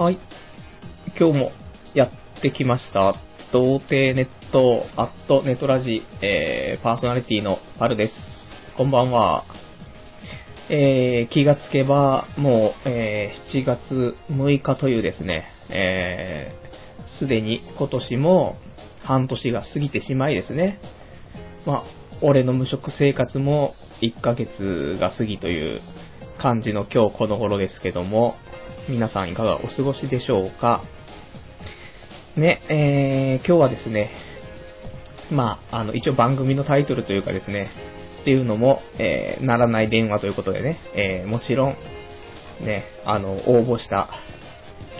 はい。今日もやってきました。童貞ネット、アットネトラジ、えー、パーソナリティのパルです。こんばんは。えー、気がつけば、もう、えー、7月6日というですね、えー、すでに今年も半年が過ぎてしまいですね。まあ、俺の無職生活も1ヶ月が過ぎという感じの今日この頃ですけども、皆さんいかがお過ごしでしょうか？ね、えー、今日はですね、まあ、あの、一応番組のタイトルというかですね、っていうのも、えー、ならない電話ということでね、えー、もちろん、ね、あの、応募した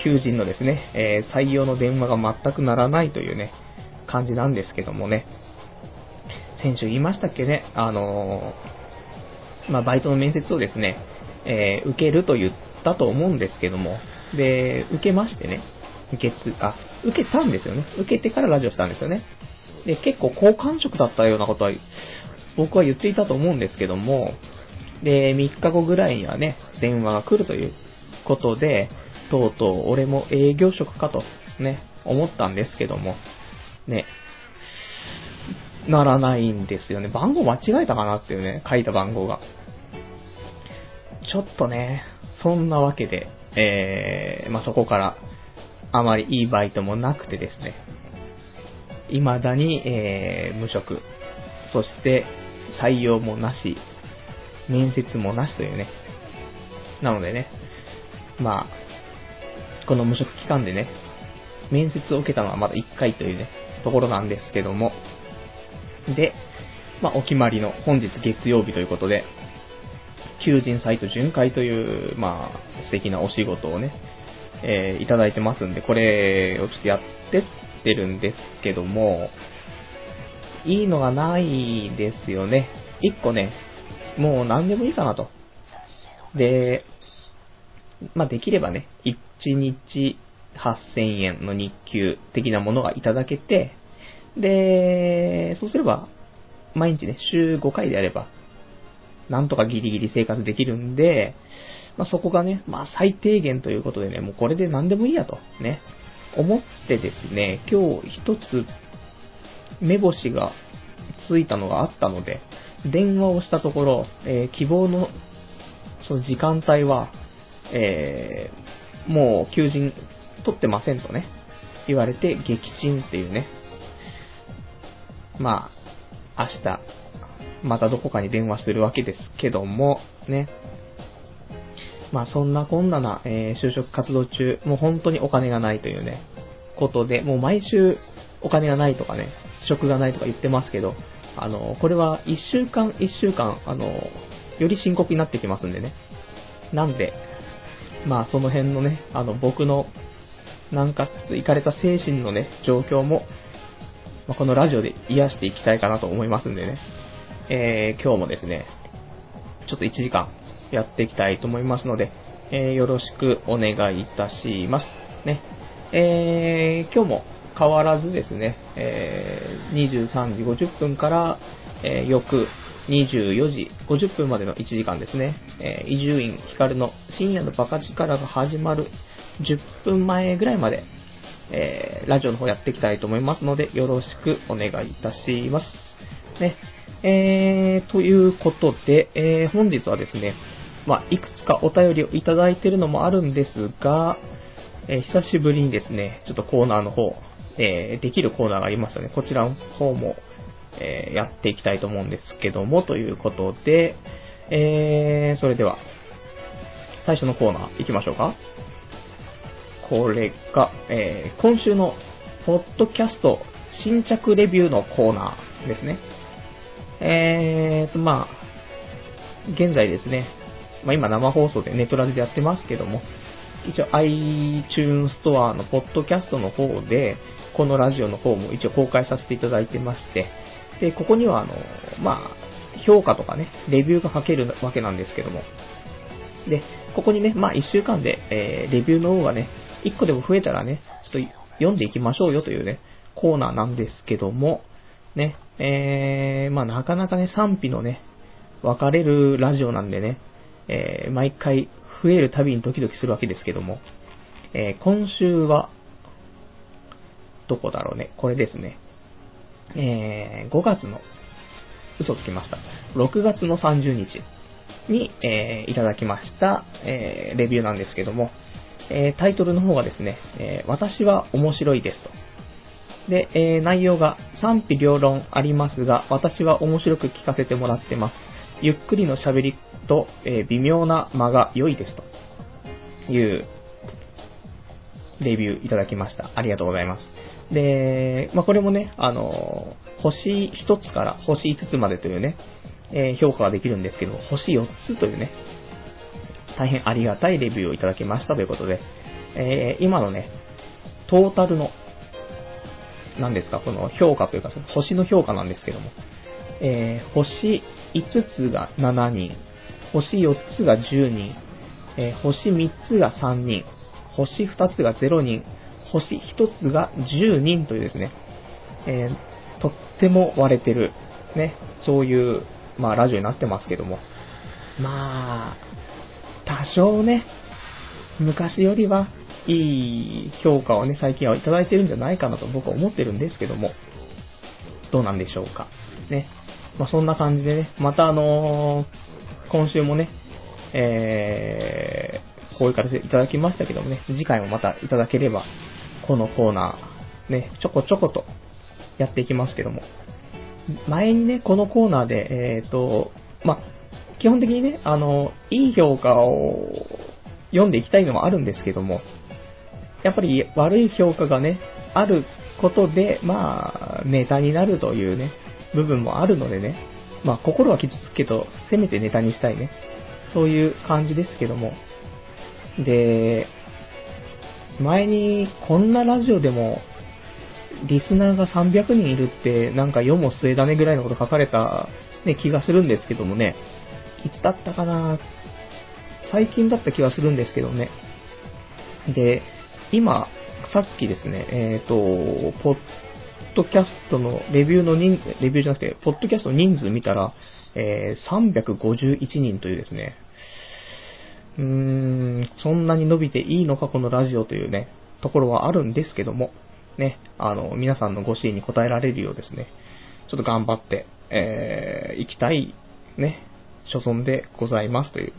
求人のですね、えー、採用の電話が全くならないというね、感じなんですけどもね、先週言いましたっけね、あのー、まあ、バイトの面接をですね、えー、受けると言ったと思うんですけども、で、受けましてね、受けつ、あ、受けたんですよね。受けてからラジオしたんですよね。で、結構好感触だったようなことは、僕は言っていたと思うんですけども、で、3日後ぐらいにはね、電話が来るということで、とうとう俺も営業職かと、ね、思ったんですけども、ね、ならないんですよね。番号間違えたかなっていうね、書いた番号が。ちょっとね、そんなわけで、えー、まあ、そこから、あまりいいバイトもなくてですね、未だに、えー、無職、そして採用もなし、面接もなしというね。なのでね、まあ、この無職期間でね、面接を受けたのはまだ1回というね、ところなんですけども、で、まあ、お決まりの本日月曜日ということで、求人サイト巡回という、まあ、素敵なお仕事をね、えー、いただいてますんで、これをちょっとやってってるんですけども、いいのがないですよね。一個ね、もう何でもいいかなと。で、まあ、できればね、1日8000円の日給的なものがいただけて、で、そうすれば、毎日ね、週5回であれば、なんとかギリギリ生活できるんで、まあ、そこがね、まあ、最低限ということでね、もうこれで何でもいいやと、ね、思ってですね、今日一つ、目星がついたのがあったので、電話をしたところ、えー、希望の、その時間帯は、えー、もう求人取ってませんとね、言われて、撃沈っていうね、まあ、明日、またどこかに電話するわけですけども、ね。まあそんなこんなな、えー、就職活動中、もう本当にお金がないというね、ことで、もう毎週お金がないとかね、職がないとか言ってますけど、あの、これは1週間1週間、あの、より深刻になってきますんでね。なんで、まあその辺のね、あの、僕の、なんかちょっといかれた精神のね、状況も、まあ、このラジオで癒していきたいかなと思いますんでね。えー、今日もですね、ちょっと1時間やっていきたいと思いますので、えー、よろしくお願いいたします。ね。えー、今日も変わらずですね、え、23時50分から、え、翌24時50分までの1時間ですね、え、伊集院光の深夜のバカ力が始まる10分前ぐらいまで、え、ラジオの方やっていきたいと思いますので、よろしくお願いいたします。ね。えー、ということで、えー、本日はですね、まあ、いくつかお便りをいただいているのもあるんですが、えー、久しぶりにですね、ちょっとコーナーの方、えー、できるコーナーがありましたね。こちらの方も、えー、やっていきたいと思うんですけども、ということで、えー、それでは、最初のコーナー行きましょうか。これが、えー、今週のポッドキャスト新着レビューのコーナーですね。えーと、まあ、現在ですね、まあ今生放送でネットラジでやってますけども、一応 iTunes ストアのポッドキャストの方で、このラジオの方も一応公開させていただいてまして、で、ここにはあの、まあ、評価とかね、レビューが書けるわけなんですけども、で、ここにね、まあ1週間で、えー、レビューの方がね、1個でも増えたらね、ちょっと読んでいきましょうよというね、コーナーなんですけども、ね、えー、まあなかなかね、賛否のね、分かれるラジオなんでね、えー、毎回増えるたびにドキドキするわけですけども、えー、今週は、どこだろうね。これですね。えー、5月の、嘘つきました。6月の30日に、えー、いただきました、えー、レビューなんですけども、えー、タイトルの方がですね、え、私は面白いですと。で、えー、内容が賛否両論ありますが、私は面白く聞かせてもらってます。ゆっくりの喋りと、えー、微妙な間が良いですというレビューいただきました。ありがとうございます。で、まあ、これもね、あの星1つから星5つまでというね、えー、評価ができるんですけど、星4つというね、大変ありがたいレビューをいただきましたということで、えー、今のね、トータルの、何ですか、この評価というか、その星の評価なんですけども、えー、星5つが7人、星4つが10人、えー、星3つが3人、星2つが0人、星1つが10人というですね、えー、とっても割れてる、ね、そういう、まあ、ラジオになってますけども、まあ、多少ね、昔よりはいい評価をね、最近はいただいてるんじゃないかなと僕は思ってるんですけども、どうなんでしょうか。ね。まあ、そんな感じでね、またあのー、今週もね、えー、こういう形でいただきましたけどもね、次回もまたいただければ、このコーナー、ね、ちょこちょことやっていきますけども、前にね、このコーナーで、えっ、ー、と、まあ、基本的にね、あの、いい評価を読んでいきたいのもあるんですけども、やっぱり悪い評価がね、あることで、まあ、ネタになるというね、部分もあるのでね、まあ、心は傷つくけど、せめてネタにしたいね。そういう感じですけども。で、前にこんなラジオでも、リスナーが300人いるって、なんか世も末だねぐらいのこと書かれた、ね、気がするんですけどもね。いつだったかな？最近だった気がするんですけどね。で、今、さっきですね、えっ、ー、と、ポッドキャストのレビューの人、レビューじゃなくて、ポッドキャストの人数見たら、えー、351人というですね、うーん、そんなに伸びていいのか、このラジオというね、ところはあるんですけども、ね、あの、皆さんのご支援に応えられるようですね、ちょっと頑張って、えー、行きたい、ね、所存でございますという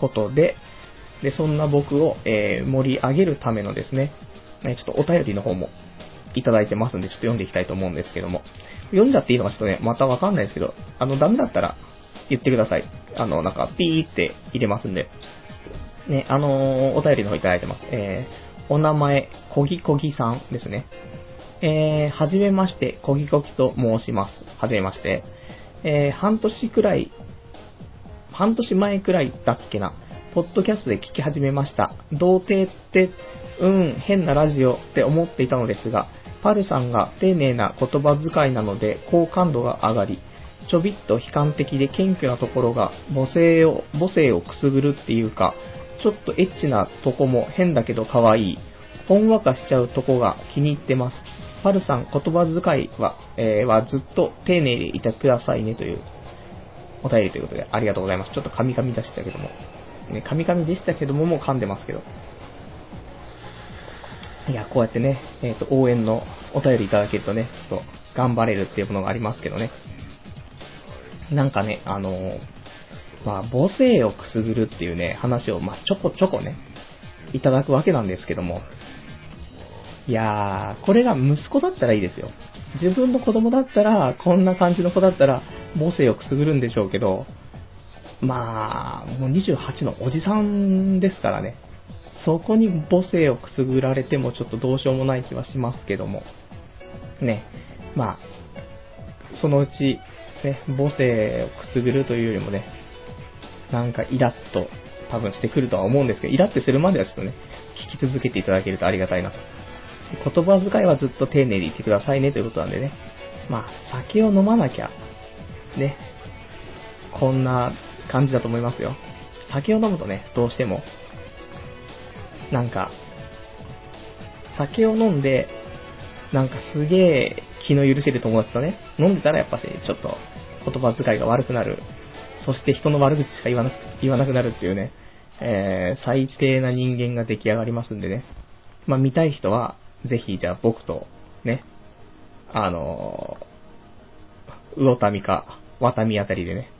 ことで、で、そんな僕を、えー、盛り上げるためのですね、ちょっとお便りの方もいただいてますんで、ちょっと読んでいきたいと思うんですけども。読んじゃっていいのかちょっとね、またわかんないですけど、あの、ダメだったら言ってください。あの、なんか、ピーって入れますんで。ね、あのー、お便りの方いただいてます。えー、お名前、こぎこぎさんですね。えー、はじめまして、こぎこぎと申します。はじめまして。えー、半年くらい、半年前くらいだっけな、ポッドキャストで聞き始めました。童貞って、うん、変なラジオって思っていたのですが、パルさんが丁寧な言葉遣いなので好感度が上がり、ちょびっと悲観的で謙虚なところが母性を、母性をくすぐるっていうか、ちょっとエッチなとこも変だけど可愛い。ほんわかしちゃうとこが気に入ってます。パルさん、言葉遣いは、えー、はずっと丁寧でいてくださいねというお便りということでありがとうございます。ちょっと噛み噛み出したけども。ね、噛み噛みでしたけども、もう噛んでますけど。いや、こうやってね、えっ、ー、と、応援のお便りいただけるとね、ちょっと頑張れるっていうものがありますけどね。なんかね、あのー、まあ、母性をくすぐるっていうね、話を、まあ、ちょこちょこね、いただくわけなんですけども。いやー、これが息子だったらいいですよ。自分の子供だったら、こんな感じの子だったら、母性をくすぐるんでしょうけど、まあ、もう28のおじさんですからね。そこに母性をくすぐられてもちょっとどうしようもない気はしますけども。ね。まあ、そのうち、ね、母性をくすぐるというよりもね、なんかイラッと多分してくるとは思うんですけど、イラッとするまではちょっとね、聞き続けていただけるとありがたいなと。言葉遣いはずっと丁寧に言ってくださいねということなんでね。まあ、酒を飲まなきゃ、ね、こんな感じだと思いますよ。酒を飲むとね、どうしてもなんか、酒を飲んで、なんかすげえ気の許せる友達とね、飲んでたらやっぱし、ちょっと言葉遣いが悪くなる。そして人の悪口しか言わな言わなくなるっていうね、えー、最低な人間が出来上がりますんでね。まあ、見たい人は、ぜひ、じゃあ僕と、ね、あのー、魚民か、渡民あたりでね、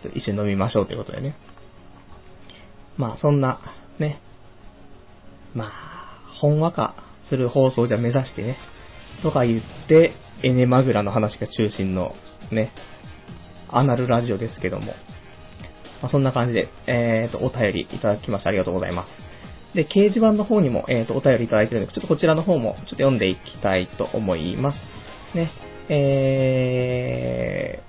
ちょっと一緒に飲みましょうということでね。まあ、そんな、ね、まあ、ほんわかする放送じゃ目指してね、とか言って、エネマグラの話が中心の、ね、アナルラジオですけども、まあ、そんな感じで、えっ、ー、と、お便りいただきましてありがとうございます。で、掲示板の方にも、えっ、ー、と、お便りいただいてるので、ちょっとこちらの方も、ちょっと読んでいきたいと思います。ね、え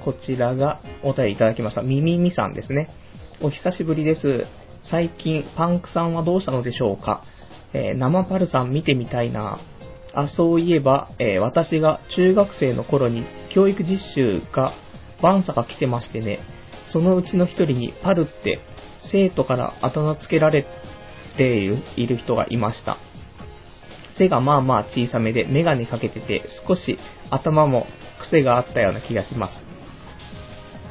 ー、こちらがお便りいただきました。みみみさんですね。お久しぶりです。最近、パンクさんはどうしたのでしょうか？えー、生パルさん見てみたいな。あ、そういえば、えー、私が中学生の頃に教育実習がバンサが来てましてね、そのうちの一人にパルって生徒からあだ名つけられている人がいました。背がまあまあ小さめでメガネかけてて少し頭も癖があったような気がします。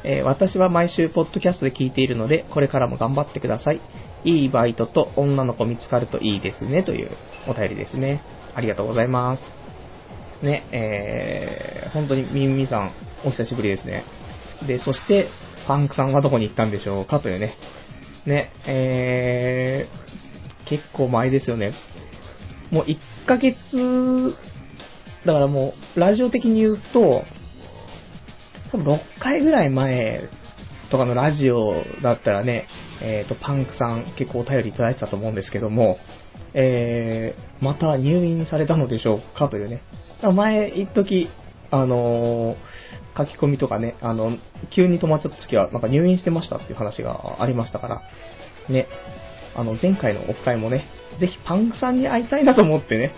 えー、私は毎週ポッドキャストで聞いているので、これからも頑張ってください。いいバイトと女の子見つかるといいですね、というお便りですね。ありがとうございます。ね、えー、本当にみみみさん、お久しぶりですね。で、そして、パンクさんはどこに行ったんでしょうかというね。ね、えー、結構前ですよね。もう1ヶ月、だからもう、ラジオ的に言うと、多分6回ぐらい前とかのラジオだったらね、えっ、ー、と、パンクさん結構お便りいただいてたと思うんですけども、えー、また入院されたのでしょうかというね。前、一時あのー、書き込みとかね、あの、急に止まっちゃった時は、なんか入院してましたっていう話がありましたから、ね、あの、前回のオフ会もね、ぜひパンクさんに会いたいなと思ってね、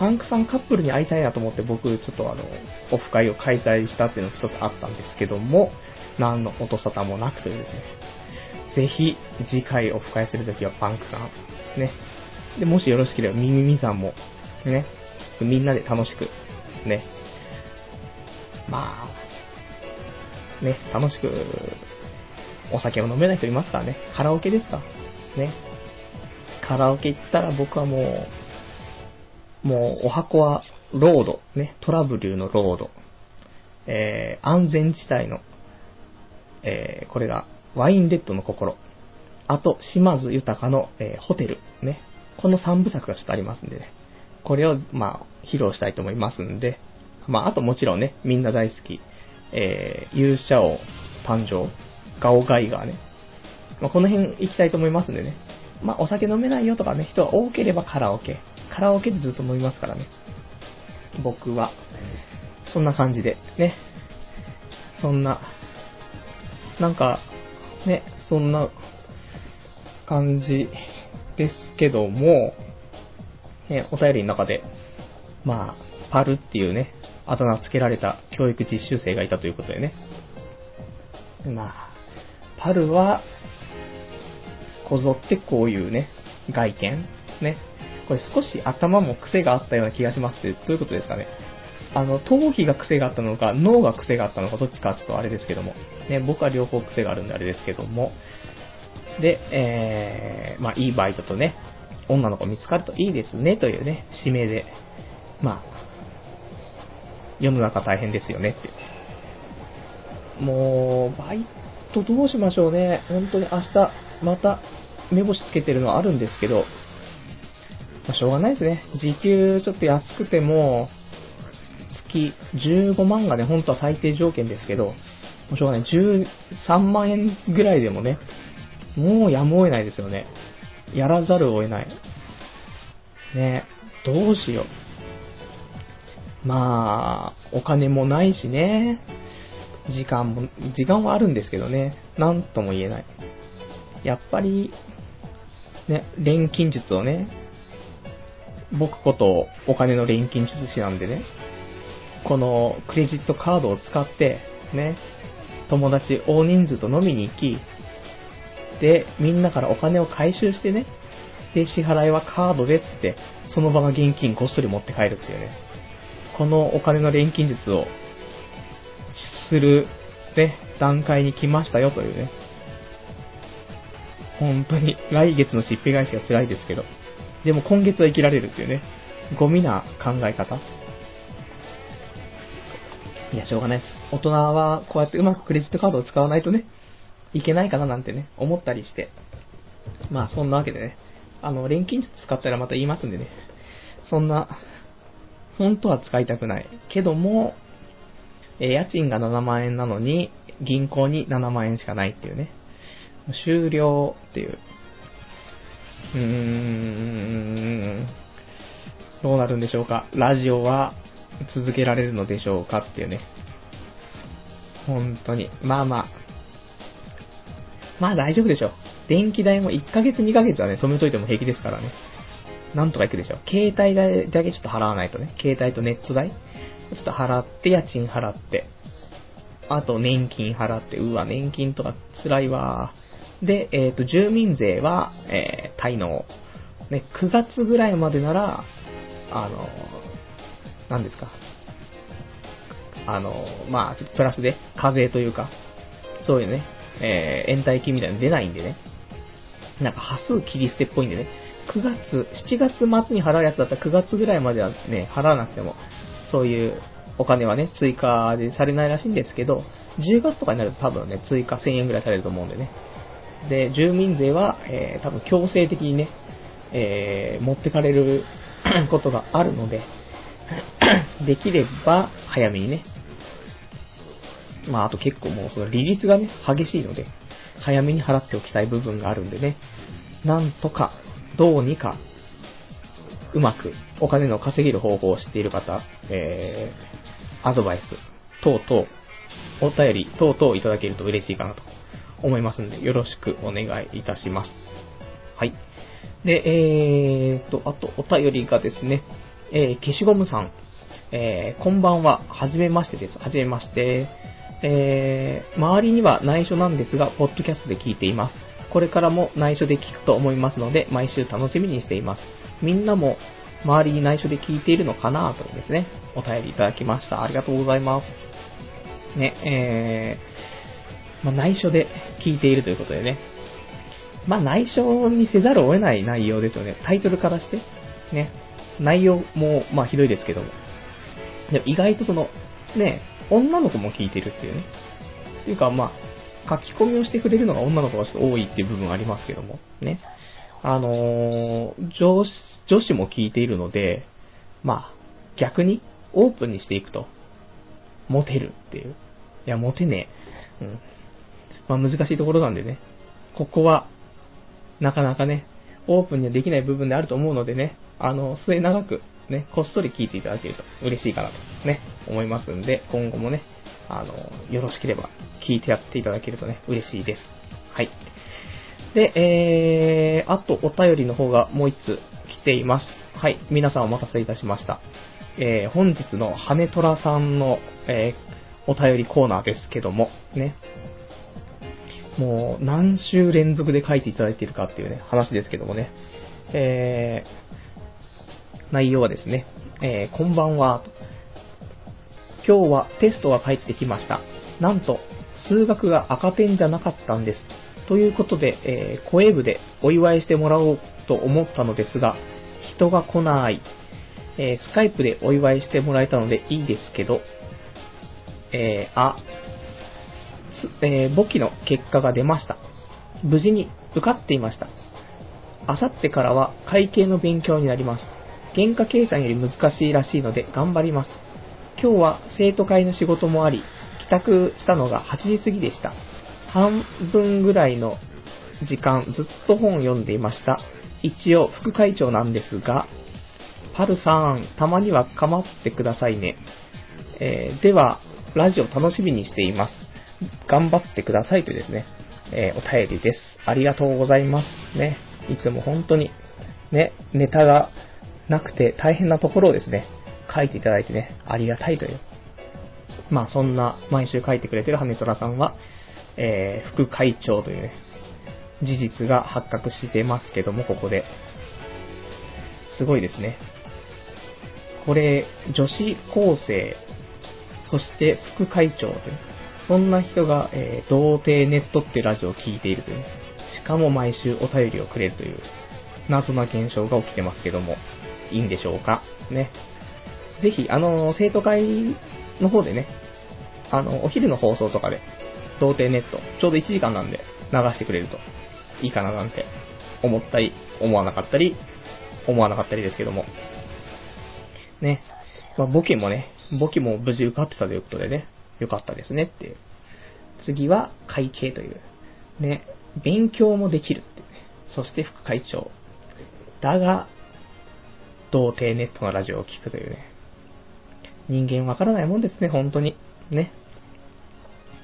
パンクさんカップルに会いたいなと思って僕、ちょっとあの、オフ会を開催したっていうのが一つあったんですけども、何の音沙汰もなくというですね、ぜひ次回オフ会するときはパンクさん、ね、で、もしよろしければミミミさんも、ね、みんなで楽しく、ね、まあ、ね、楽しく、お酒を飲めない人いますからね、カラオケですか？ね、カラオケ行ったら僕はもう、もうお箱はロード、ね、トラブルのロード、えー、安全地帯の、えー、これがワインレッドの心、あと、島津豊の、えー、ホテル、ね、この3部作がちょっとありますんでね、これを、まあ、披露したいと思いますんで、まあ、あともちろんね、みんな大好き、えー、勇者王誕生、ガオガイガーね、まあ、この辺行きたいと思いますんでね、まあ、お酒飲めないよとかね、人は多ければカラオケ。カラオケでずっと飲みますからね。僕は。そんな感じで、ね。そんな、なんか、ね、そんな感じですけども、ね、お便りの中で、まあ、パルっていうね、あだ名つけられた教育実習生がいたということでね。まあ、パルは、こぞってこういうね、外見ね。これ少し頭も癖があったような気がしますって、どういうことですかね。あの、頭皮が癖があったのか、脳が癖があったのか、どっちかちょっとあれですけども。ね、僕は両方癖があるんであれですけども。で、えー、まあ、いいバイトとね、女の子見つかるといいですね、というね、指名で。まあ、世の中大変ですよねって。もう、バイトどうしましょうね。本当に明日、また目星つけてるのはあるんですけど、まあ、しょうがないですね。時給ちょっと安くても、月15万がね、本当は最低条件ですけど、もうしょうがない。13万円ぐらいでもね、もうやむを得ないですよね。やらざるを得ない。ね、どうしよう。まあ、お金もないしね。時間も、時間はあるんですけどね。なんとも言えない。やっぱり、ね、錬金術をね、僕ことお金の錬金術師なんでね、このクレジットカードを使って、ね、友達大人数と飲みに行き、で、みんなからお金を回収してね、で、支払いはカードでって、その場の現金こっそり持って帰るっていうね、このお金の錬金術をする、ね、段階に来ましたよというね、本当に来月のしっぺ返しが辛いですけど、でも今月は生きられるっていうね、ゴミな考え方。いや、しょうがないです。大人はこうやってうまくクレジットカードを使わないとね、いけないかななんてね、思ったりして。まあ、そんなわけでね、あの、錬金術使ったらまた言いますんでね、そんな、本当は使いたくない。けども、え家賃が7万円なのに、銀行に7万円しかないっていうね。終了っていう。うーん。どうなるんでしょうか？ラジオは続けられるのでしょうかっていうね。本当に。まあまあ。まあ大丈夫でしょう。電気代も1ヶ月2ヶ月はね、止めといても平気ですからね。なんとかいくでしょ。携帯代だけちょっと払わないとね。携帯とネット代ちょっと払って、家賃払って。あと年金払って。うわ、年金とか辛いわ。で、えっ、ー、と、住民税は、えー、滞納。ね、9月ぐらいまでなら、あの、何ですか。あの、まあ、ちょっとプラスで、課税というか、そういうね、えー、延滞金みたいなの出ないんでね。なんか、波数切り捨てっぽいんでね。9月、7月末に払うやつだったら9月ぐらいまではね、払わなくても、そういうお金はね、追加でされないらしいんですけど、10月とかになると多分ね、追加1000円ぐらいされると思うんでね。で、住民税は、えー、多分強制的にね、えー、持ってかれる ことがあるので、できれば早めにね。まあ、あと結構もうその利率がね、激しいので、早めに払っておきたい部分があるんでね、なんとか、どうにか、うまくお金の稼げる方法を知っている方、えー、アドバイス、等々、お便り等々いただけると嬉しいかなと思いますんで、よろしくお願いいたします。はい。で、えーと、あと、お便りがですね、えー、消しゴムさん、えー、こんばんは、はじめましてです。はじめまして。えー、周りには内緒なんですが、ポッドキャストで聞いています。これからも内緒で聞くと思いますので、毎週楽しみにしています。みんなも周りに内緒で聞いているのかなとですね、お便りいただきました。ありがとうございます。ね、えー、まあ、内緒で聞いているということでね。まあ、内緒にせざるを得ない内容ですよね。タイトルからして。ね。内容も、まあ、ひどいですけども。でも意外とその、ね、女の子も聞いてるっていうね。っていうか、まあ、書き込みをしてくれるのが女の子がちょっと多いっていう部分ありますけども。ね。あのー、女子、女子も聞いているので、まあ、逆にオープンにしていくと、モテるっていう。いや、モテねえ。うん。まあ難しいところなんでね。ここは、なかなかね、オープンにはできない部分であると思うのでね、あの、末長く、ね、こっそり聞いていただけると嬉しいかなとね、思いますんで、今後もね、あの、よろしければ聞いてやっていただけるとね、嬉しいです。はい。で、えー、あとお便りの方がもう一つ来ています。はい、皆さんお待たせいたしました。えー、本日の羽虎さんの、えー、お便りコーナーですけども、ね。もう何週連続で書いていただいているかっていうね、話ですけどもね。えー、内容はですね、えー、こんばんは。今日はテストが返ってきました。なんと、数学が赤点じゃなかったんです。ということで、えー、声部でお祝いしてもらおうと思ったのですが、人が来ない。えー、スカイプでお祝いしてもらえたのでいいですけど、えー、あ、えー、簿記の結果が出ました。無事に受かっていました。あさってからは会計の勉強になります。原価計算より難しいらしいので頑張ります。今日は生徒会の仕事もあり、帰宅したのが8時過ぎでした。半分ぐらいの時間ずっと本を読んでいました。一応副会長なんですが、パルさん、たまには構ってくださいね。えー、では、ラジオ楽しみにしています。頑張ってくださいというですね、えー、お便りです。ありがとうございます。ね、いつも本当に、ね、ネタがなくて大変なところをですね、書いていただいてね、ありがたいという。まあそんな毎週書いてくれてるハネソラさんは、えー、副会長というね、事実が発覚してますけども、ここで。すごいですね。これ、女子高生、そして副会長という、そんな人が、えー、童貞ネットってラジオを聴いているという、しかも毎週お便りをくれるという、謎な現象が起きてますけども、いいんでしょうか？ね。ぜひ、あの、生徒会の方でね、あの、お昼の放送とかで、童貞ネット、ちょうど1時間なんで流してくれるといいかななんて思ったり、思わなかったり、思わなかったりですけども。ね。まあ、ボケもね、ボケも無事受かってたということでね、よかったですねっていう。次は会計という。ね、勉強もできるってね。そして副会長。だが、童貞ネットのラジオを聞くというね。人間わからないもんですね、本当に。ね。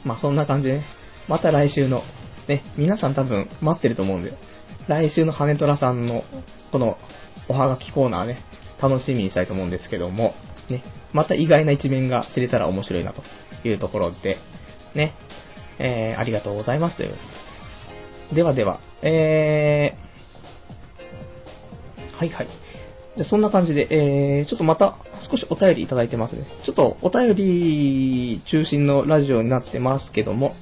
まあそんな感じでね。また来週の、ね、皆さん多分待ってると思うんで、来週の羽虎さんの、この、おはがきコーナーね、楽しみにしたいと思うんですけども、ね、また意外な一面が知れたら面白いなというところで、ね、えー、ありがとうございますという。ではでは、えー、はいはい。でそんな感じで、えー、ちょっとまた少しお便りいただいてますね。ちょっとお便り中心のラジオになってますけども、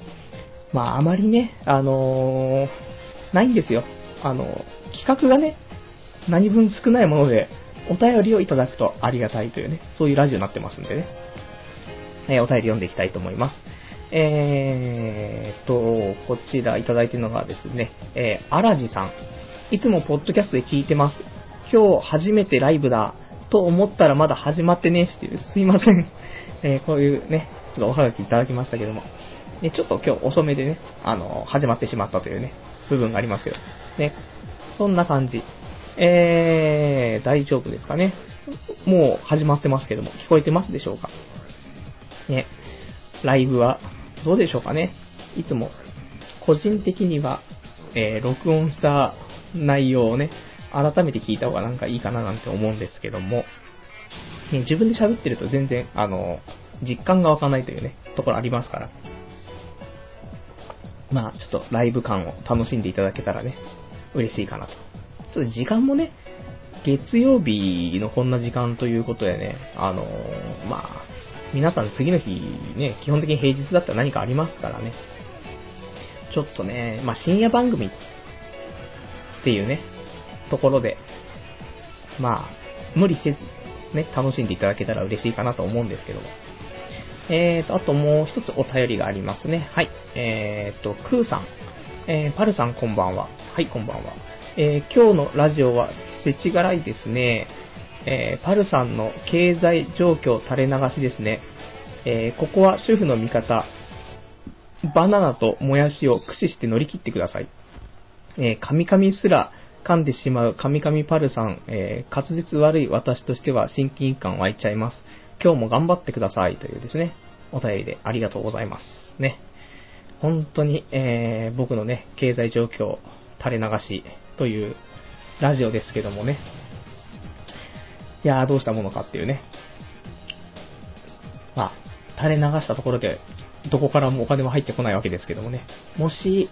まああまりね、あのー、ないんですよ。あの、企画がね、何分少ないもので、お便りをいただくとありがたいというね、そういうラジオになってますんでね。えー、お便り読んでいきたいと思います。えーと、こちらいただいてるのがですね、えー、アラジさん。いつもポッドキャストで聞いてます。今日初めてライブだ。と思ったらまだ始まってねえしっていう、すいません。えー、こういうね、ちょっとおはがきいただきましたけども。ね、ちょっと今日遅めでね、あの、始まってしまったというね、部分がありますけど。ね、そんな感じ。えー、大丈夫ですかね。もう始まってますけども、聞こえてますでしょうかね、ライブはどうでしょうかね。いつも、個人的には、えー、録音した内容をね、改めて聞いた方がなんかいいかななんて思うんですけども、ね、自分で喋ってると全然、あの、実感が湧かないというね、ところありますから。まあ、ちょっとライブ感を楽しんでいただけたらね、嬉しいかなとちょっと時間もね、月曜日のこんな時間ということでね、あのー、まあ、皆さん次の日ね、基本的に平日だったら何かありますからね。ちょっとね、まあ深夜番組っていうね、ところで、まあ、無理せず、ね、楽しんでいただけたら嬉しいかなと思うんですけども。えーと、あともう一つお便りがありますね。はい。えーと、クーさん。えー、パルさんこんばんは。はい、こんばんは。えー、今日のラジオは世知辛いですね。えー、パルさんの経済状況垂れ流しですね。えー、ここは主婦の味方。バナナともやしを駆使して乗り切ってください。えー、カミカミすら噛んでしまうカミカミパルさん、えー、滑舌悪い私としては親近感湧いちゃいます。今日も頑張ってくださいというですね、お便りでありがとうございます。ね。本当に、えー、僕のね、経済状況垂れ流しというラジオですけどもね。いやー、どうしたものかっていうね。まあ、垂れ流したところで、どこからもお金も入ってこないわけですけどもね。もし、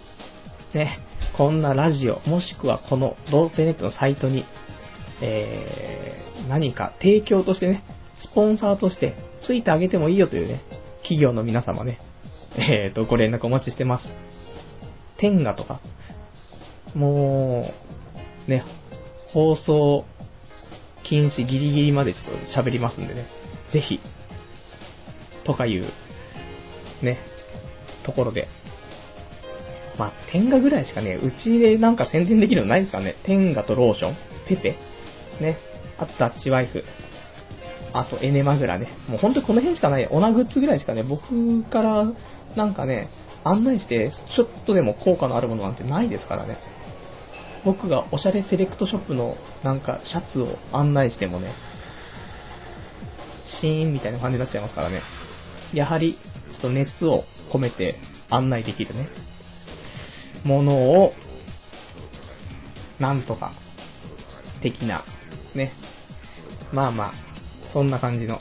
ね、こんなラジオ、もしくはこのローテネットのサイトに、えー、何か提供としてね、スポンサーとしてついてあげてもいいよというね、企業の皆様ね、えーと、ご連絡お待ちしてます。天下とか、もう、ね、放送禁止ギリギリまでちょっと喋りますんでね、ぜひ、とかいう、ね、ところで。まあ、天下ぐらいしかね、うちでなんか宣伝できるのないですかね。天下とローション、ペペ、ね、あとダッチワイフ、あとエネマグラね。もうほんとこの辺しかない、オナグッズぐらいしかね、僕からなんかね、案内して、ちょっとでも効果のあるものなんてないですからね。僕がおしゃれセレクトショップのなんかシャツを案内してもね、シーンみたいな感じになっちゃいますからね。やはり、ちょっと熱を込めて案内できるね、ものを、なんとか、的な、ね。まあまあ、そんな感じの。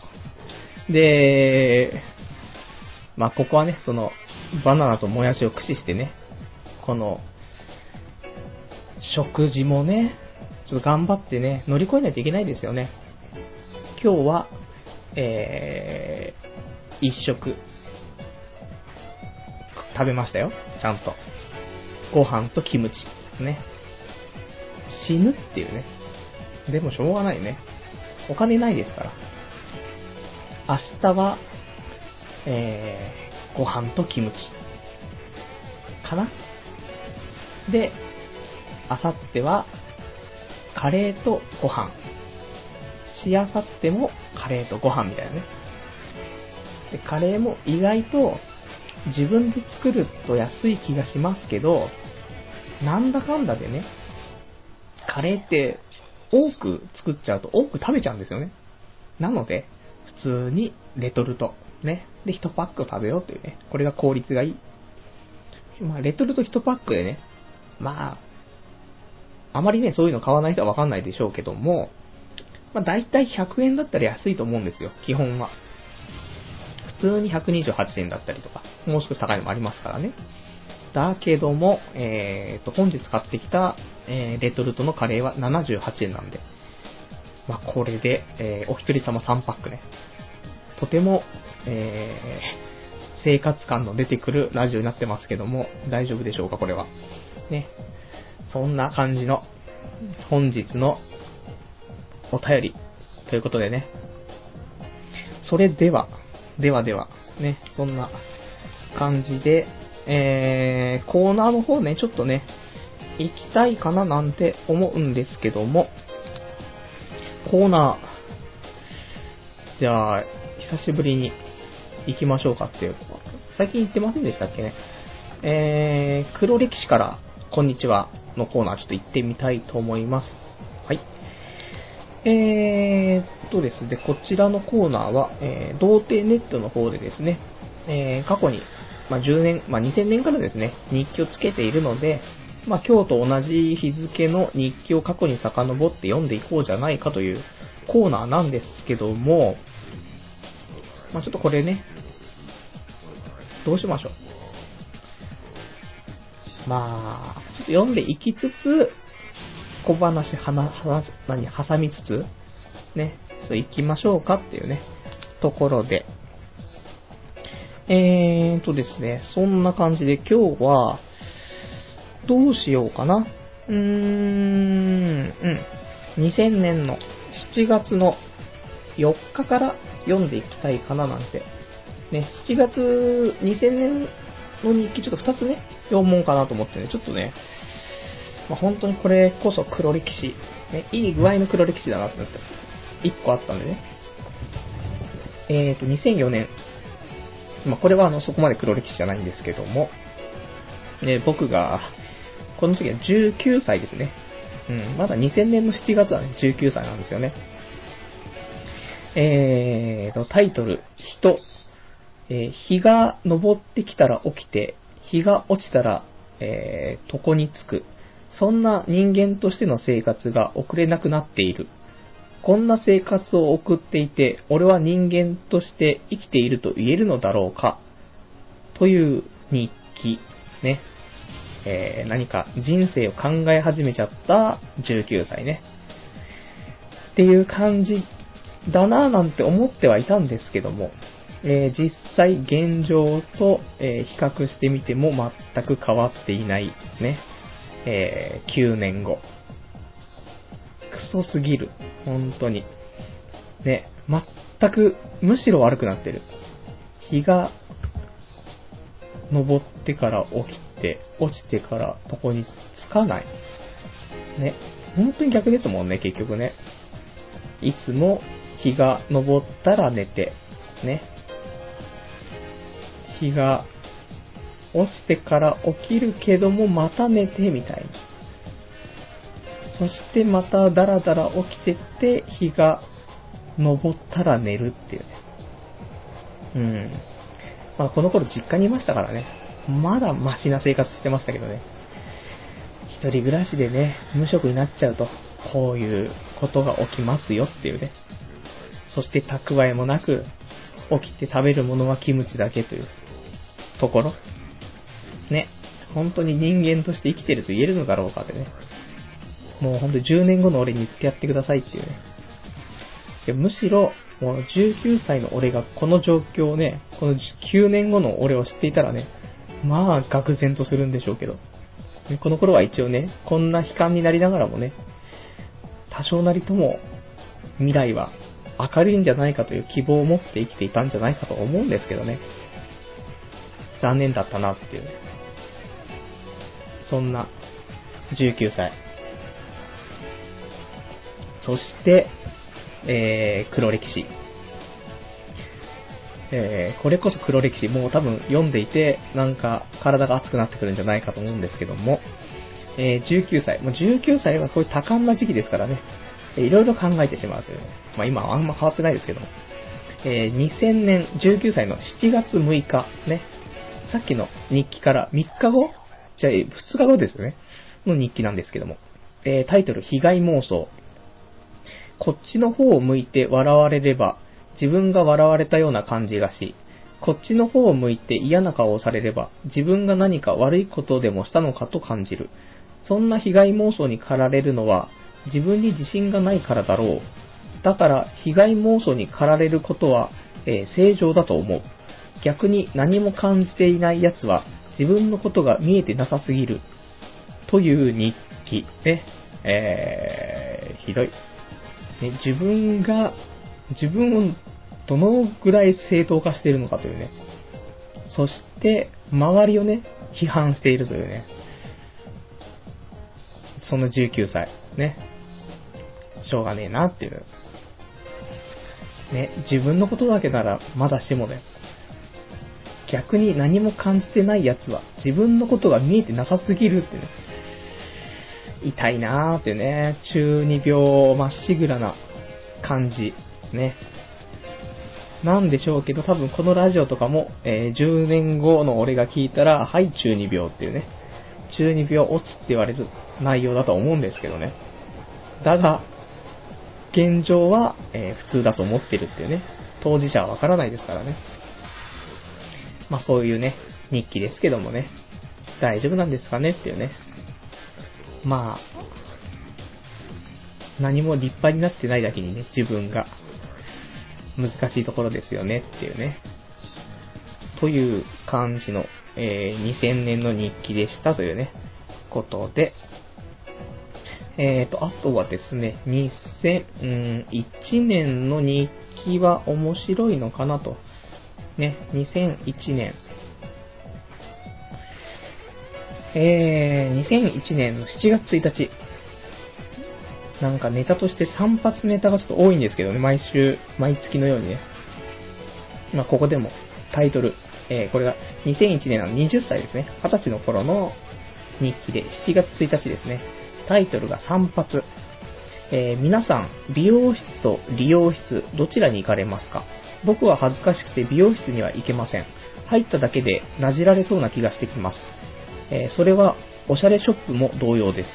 で、まあここはね、その、バナナともやしを駆使してね、この、食事もね、ちょっと頑張ってね、乗り越えないといけないですよね。今日は、えー、一食、食べましたよ。ちゃんと。ご飯とキムチ。ね。死ぬっていうね。でもしょうがないね。お金ないですから。明日は、えー、ご飯とキムチ。かなで、あさっては、カレーとご飯。しあさってもカレーとご飯みたいなね。で、カレーも意外と自分で作ると安い気がしますけど、なんだかんだでね、カレーって多く作っちゃうと多く食べちゃうんですよね。なので、普通にレトルト。ね。で、1パック食べようというね。これが効率がいい。まあ、レトルト1パックでね、まあ、あまりね、そういうの買わない人はわかんないでしょうけども、まあ、大体100円だったら安いと思うんですよ、基本は。普通に128円だったりとか、もう少し高いのもありますからね。だけども、えーと、本日買ってきた、えー、レトルトのカレーは78円なんで、まあ、これで、えー、お一人様3パックね。とても、えー、生活感の出てくるラジオになってますけども、大丈夫でしょうか、これは。ね。そんな感じの、本日のお便り。ということでね。それでは、ではでは、ね、そんな感じで、えー、コーナーの方ね、ちょっとね、行きたいかななんて思うんですけども、コーナー、じゃあ、久しぶりに行きましょうかっていう。最近行ってませんでしたっけね？えー、黒歴史からこんにちはのコーナーちょっと行ってみたいと思います。はい。えーっとですね、こちらのコーナーは、えー、童貞ネットの方でですね、えー、過去に、まあ、10年、まあ、2000年からですね、日記をつけているので、まあ、今日と同じ日付の日記を過去に遡って読んでいこうじゃないかというコーナーなんですけども、まあ、ちょっとこれね、どうしましょう。まあ、ちょっと読んでいきつつ、小話、はな、は何、挟みつつ、ね、ちょっと行きましょうかっていうね、ところで。えーとですね、そんな感じで今日は、どうしようかな。うーん、うん。2000年の7月の4日から読んでいきたいかななんて。ね、7月2000年の日記ちょっと2つね、読もうかなと思ってね、ちょっとね、まあ、本当にこれこそ黒歴史、ね、いい具合の黒歴史だなって思って、1個あったんでね。え、ー、と、2004年。まあ、これはあの、そこまで黒歴史じゃないんですけども、ね、僕が、この時は19歳ですね。うん、まだ2000年の7月はね、19歳なんですよね。えーと、タイトル、人。えー、日が昇ってきたら起きて、日が落ちたら、えー、床につく。そんな人間としての生活が送れなくなっている。こんな生活を送っていて、俺は人間として生きていると言えるのだろうかという日記。ね。えー、何か人生を考え始めちゃった19歳ね。っていう感じだなぁなんて思ってはいたんですけども、えー、実際現状と、えー、比較してみても全く変わっていないね。えー、9年後。クソすぎる。本当に。ね、全く、むしろ悪くなってる。日が昇ってから起きて、落ちてから床につかない。ね。本当に逆ですもんね、結局ね。いつも日が昇ったら寝て、ね。日が落ちてから起きるけどもまた寝てみたいな。そしてまたダラダラ起きてって、日が昇ったら寝るっていうね。うん。まあこの頃実家にいましたからね。まだマシな生活してましたけどね。一人暮らしでね、無職になっちゃうと、こういうことが起きますよっていうね。そして蓄えもなく、起きて食べるものはキムチだけというところ。ね。本当に人間として生きてると言えるのだろうかってね。もう本当に10年後の俺に言ってやってくださいっていうね。でむしろ、もう19歳の俺がこの状況をね、この9年後の俺を知っていたらね、まあ、愕然とするんでしょうけど。この頃は一応ね、こんな悲観になりながらもね、多少なりとも未来は明るいんじゃないかという希望を持って生きていたんじゃないかと思うんですけどね。残念だったなっていう。そんな19歳。そして、えー、黒歴史。えー、これこそ黒歴史、もう多分読んでいて、なんか体が熱くなってくるんじゃないかと思うんですけども、えー、19歳。もう19歳はこういう多感な時期ですからね、いろいろ考えてしまうというね。まあ今はあんま変わってないですけども。えー、2000年19歳の7月6日、ね。さっきの日記から3日後じゃあ、2日後ですよね。の日記なんですけども。えー、タイトル、被害妄想。こっちの方を向いて笑われれば、自分が笑われたような感じがし、こっちの方を向いて嫌な顔をされれば、自分が何か悪いことでもしたのかと感じる。そんな被害妄想に駆られるのは、自分に自信がないからだろう。だから、被害妄想に駆られることは、えー、正常だと思う。逆に何も感じていない奴は、自分のことが見えてなさすぎる。という日記。ね。えー、ひどい。ね、自分が、自分をどのぐらい正当化しているのかというね。そして、周りをね、批判しているというね。その19歳。ね。しょうがねえなっていう。ね、自分のことだけならまだしもね、逆に何も感じてない奴は自分のことが見えてなさすぎるってね、痛いなーってね、中二病まっしぐらな感じ、ね。なんでしょうけど、多分このラジオとかも、えー、10年後の俺が聞いたら、はい、中二病っていうね、中二病オツって言われる内容だと思うんですけどね。だが、現状は、えー、普通だと思ってるっていうね、当事者はわからないですからね。まあそういうね、日記ですけどもね、大丈夫なんですかねっていうね。まあ、何も立派になってないだけにね、自分が難しいところですよねっていうね。という感じの、えー、2000年の日記でしたというね、ことで、えーと、あとはですね、2001年の日記は面白いのかなと。ね、2001年。えー、2001年の7月1日。なんかネタとして3発ネタがちょっと多いんですけどね、毎週、毎月のようにね。まあ、ここでもタイトル、えー、これが2001年の20歳ですね。20歳の頃の日記で7月1日ですね。タイトルが散髪。えー、皆さん、美容室と理容室、どちらに行かれますか？僕は恥ずかしくて美容室には行けません。入っただけでなじられそうな気がしてきます。えー、それは、おしゃれショップも同様です。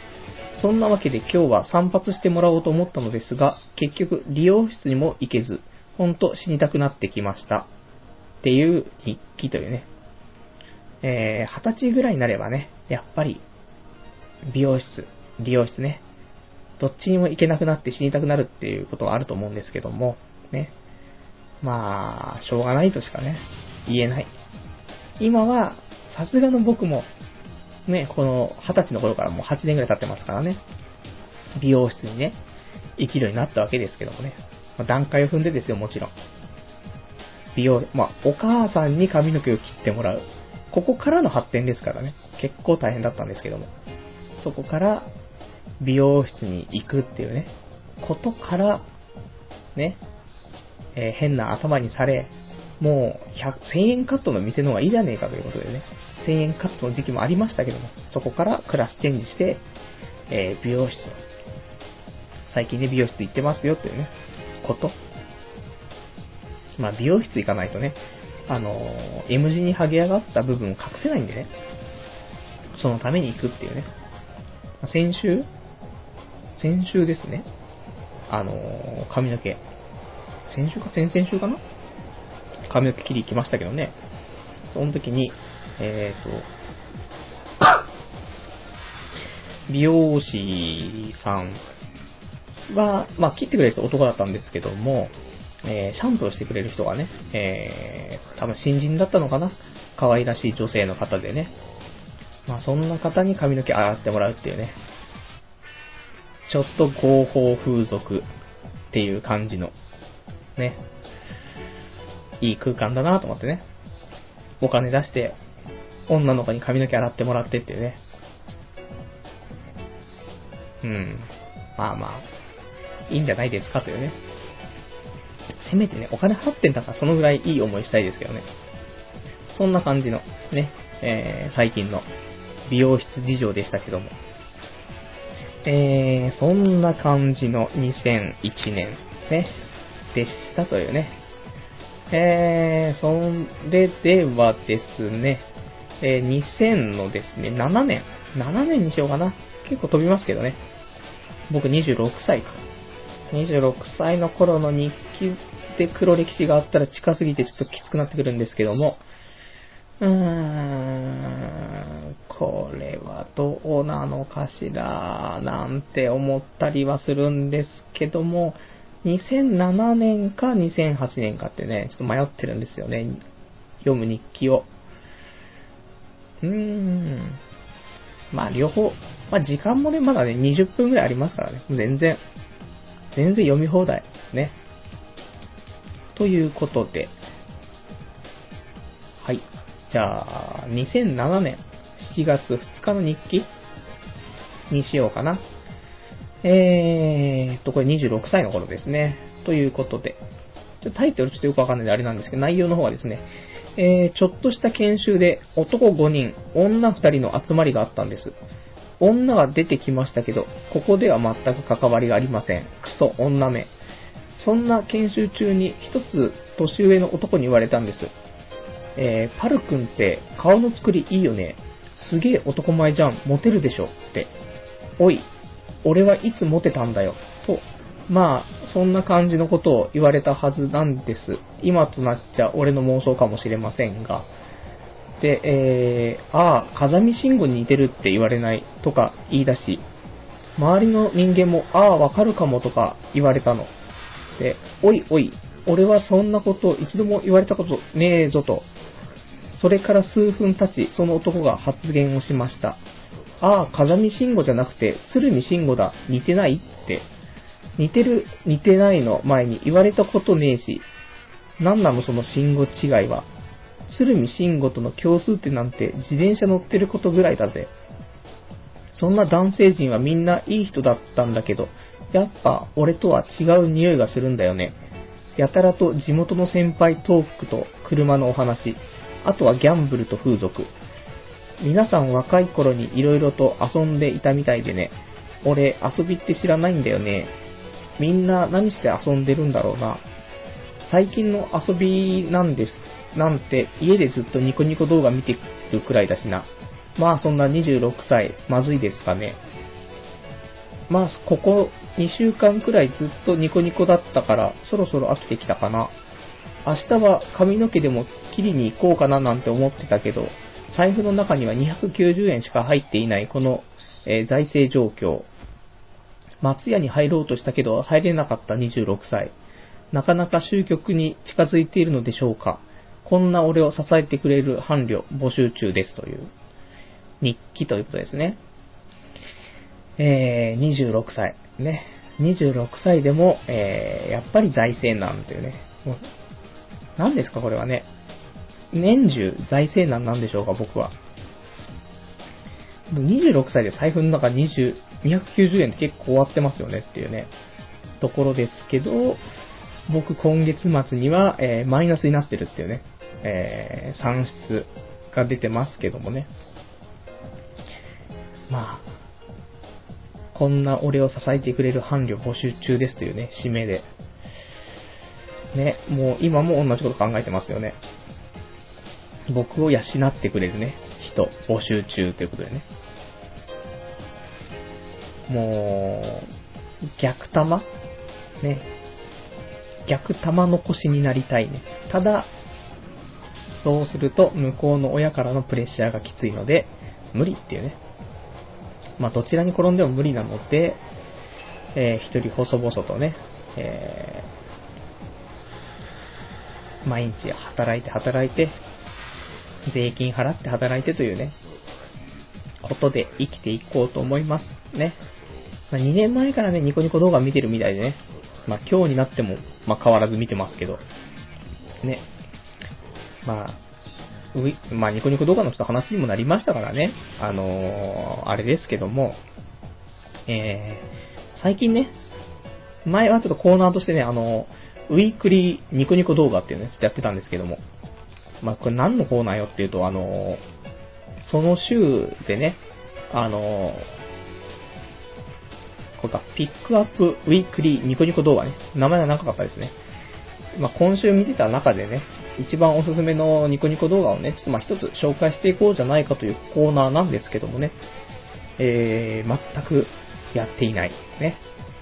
そんなわけで今日は散髪してもらおうと思ったのですが、結局理容室にも行けず、ほんと死にたくなってきました。っていう日記というね。えー、二十歳ぐらいになればね、やっぱり、美容室、理容室ね、どっちにも行けなくなって死にたくなるっていうことはあると思うんですけども、ね。まあ、しょうがないとしかね、言えない。今は、さすがの僕も、ね、この二十歳の頃からもう8年ぐらい経ってますからね、美容室にね、生きるようになったわけですけどもね、ま、段階を踏んでですよ、もちろん。美容、まあ、お母さんに髪の毛を切ってもらう。ここからの発展ですからね、結構大変だったんですけども。そこから美容室に行くっていうね、ことから、ね、えー、変な頭にされ、もう1000円カットの店の方がいいじゃねえかということでね、1000円カットの時期もありましたけども、そこからクラスチェンジして、えー、美容室最近ね、美容室行ってますよっていうね、こと。まあ、美容室行かないとね、あのー、M 字に剥げ上がった部分を隠せないんでね、そのために行くっていうね。先週先週ですね。あのー、髪の毛。先週か先々週かな？髪の毛切り行きましたけどね。その時に、えっ、ー、と、美容師さんは、まあ、切ってくれる人男だったんですけども、えー、シャンプーをしてくれる人がね、えー、多分新人だったのかな可愛らしい女性の方でね、まあそんな方に髪の毛洗ってもらうっていうね。ちょっと合法風俗っていう感じの、ね。いい空間だなと思ってね。お金出して、女の子に髪の毛洗ってもらってっていうね。うん。まあまあ、いいんじゃないですかというね。せめてね、お金払ってんだからそのぐらいいい思いしたいですけどね。そんな感じの、ね、えー、最近の美容室事情でしたけども。えー、そんな感じの2001年、ね、でしたというね。えー、それではですね、えー、2000のですね、7年、7年にしようかな。結構飛びますけどね。僕26歳か。26歳の頃の日記で黒歴史があったら近すぎてちょっときつくなってくるんですけども、うーん、これはどうなのかしら、なんて思ったりはするんですけども、2007年か2008年かってね、ちょっと迷ってるんですよね。読む日記を。うん。まあ両方、まあ時間もね、まだね、20分くらいありますからね。全然、全然読み放題。ね。ということで、はい。じゃあ、2007年7月2日の日記にしようかな。えーと、これ26歳の頃ですね。ということで、ちょタイトルちょっとよくわかんないんであれなんですけど、内容の方はですね、えー、ちょっとした研修で男5人、女2人の集まりがあったんです。女が出てきましたけど、ここでは全く関わりがありません。クソ、女め。そんな研修中に一つ年上の男に言われたんです。えー、パル君って顔の作りいいよね。すげえ男前じゃん。モテるでしょ。って。おい、俺はいつモテたんだよ。まあ、そんな感じのことを言われたはずなんです。今となっちゃ俺の妄想かもしれませんが。で、えー、ああ、風見慎吾に似てるって言われないとか言い出し、周りの人間も、ああ、わかるかもとか言われたの。で、おいおい、俺はそんなこと一度も言われたことねえぞと。それから数分経ち、その男が発言をしました。ああ、風見慎吾じゃなくて、鶴見慎吾だ、似てないって。似てる、似てないの前に言われたことねえし、なんなのその慎吾違いは。鶴見慎吾との共通点なんて自転車乗ってることぐらいだぜ。そんな男性陣はみんないい人だったんだけど、やっぱ俺とは違う匂いがするんだよね。やたらと地元の先輩トークと車のお話、あとはギャンブルと風俗。皆さん若い頃に色々と遊んでいたみたいでね。俺遊びって知らないんだよね。みんな何して遊んでるんだろうな。最近の遊びなんです。なんて家でずっとニコニコ動画見てるくらいだしな。まあそんな26歳、まずいですかね。まあここ2週間くらいずっとニコニコだったから、そろそろ飽きてきたかな。明日は髪の毛でも切りに行こうかななんて思ってたけど、財布の中には290円しか入っていないこの、えー、財政状況。松屋に入ろうとしたけど入れなかった26歳。なかなか終局に近づいているのでしょうか。こんな俺を支えてくれる伴侶募集中ですという日記ということですね。えー、26歳。ね。26歳でも、えー、やっぱり財政難というね。もう何ですかこれはね。年中財政難なんでしょうか僕は。26歳で財布の中20、290円って結構終わってますよねっていうね、ところですけど、僕今月末には、えー、マイナスになってるっていうね、えー、算出が出てますけどもね。まあ、こんな俺を支えてくれる伴侶募集中ですというね、締めで。ね、もう今も同じこと考えてますよね。僕を養ってくれるね、人、募集中ということでね。もう、逆玉？ね。逆玉残しになりたいね。ただ、そうすると向こうの親からのプレッシャーがきついので、無理っていうね。まあ、どちらに転んでも無理なので、えー、一人細々とね、えー、毎日働いて働いて、税金払って働いてというね、ことで生きていこうと思います。ね。まあ、2年前からね、ニコニコ動画見てるみたいでね。まあ、今日になっても、まあ、変わらず見てますけど。ね。まあ、うい、まあ、ニコニコ動画のちょっと話にもなりましたからね。あのー、あれですけども、えー、最近ね、前はちょっとコーナーとしてね、あのー、ウィークリーニコニコ動画っていうね、ちょっとやってたんですけども、まあ、これ何のコーナーよっていうと、あのー、その週でね、あの、これか、ピックアップウィークリーニコニコ動画ね。名前が長かったですね。まあ、今週見てた中でね、一番おすすめのニコニコ動画をね、ちょっとまあ一つ紹介していこうじゃないかというコーナーなんですけどもね、えー、全くやっていない、ね、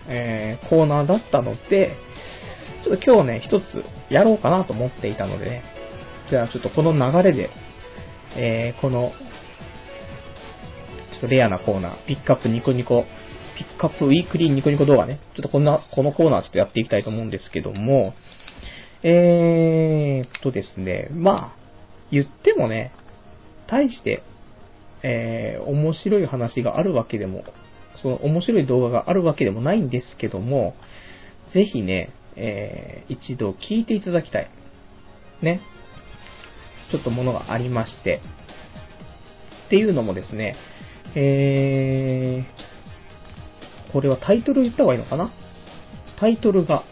えー、コーナーだったので、ちょっと今日ね、一つやろうかなと思っていたのでね、じゃあちょっとこの流れで、えー、この、ちょっとレアなコーナー、ピックアップニコニコ、ピップウィークリーニコニコ動画ね、ちょっとこんな、このコーナーちょっとやっていきたいと思うんですけども、えーっとですね、まあ、言ってもね、大して、えー、面白い話があるわけでも、その面白い動画があるわけでもないんですけども、ぜひね、えー、一度聞いていただきたい。ね。ちょっとものがありまして。っていうのもですね、えー、これはタイトル言った方がいいのかな？タイトルが、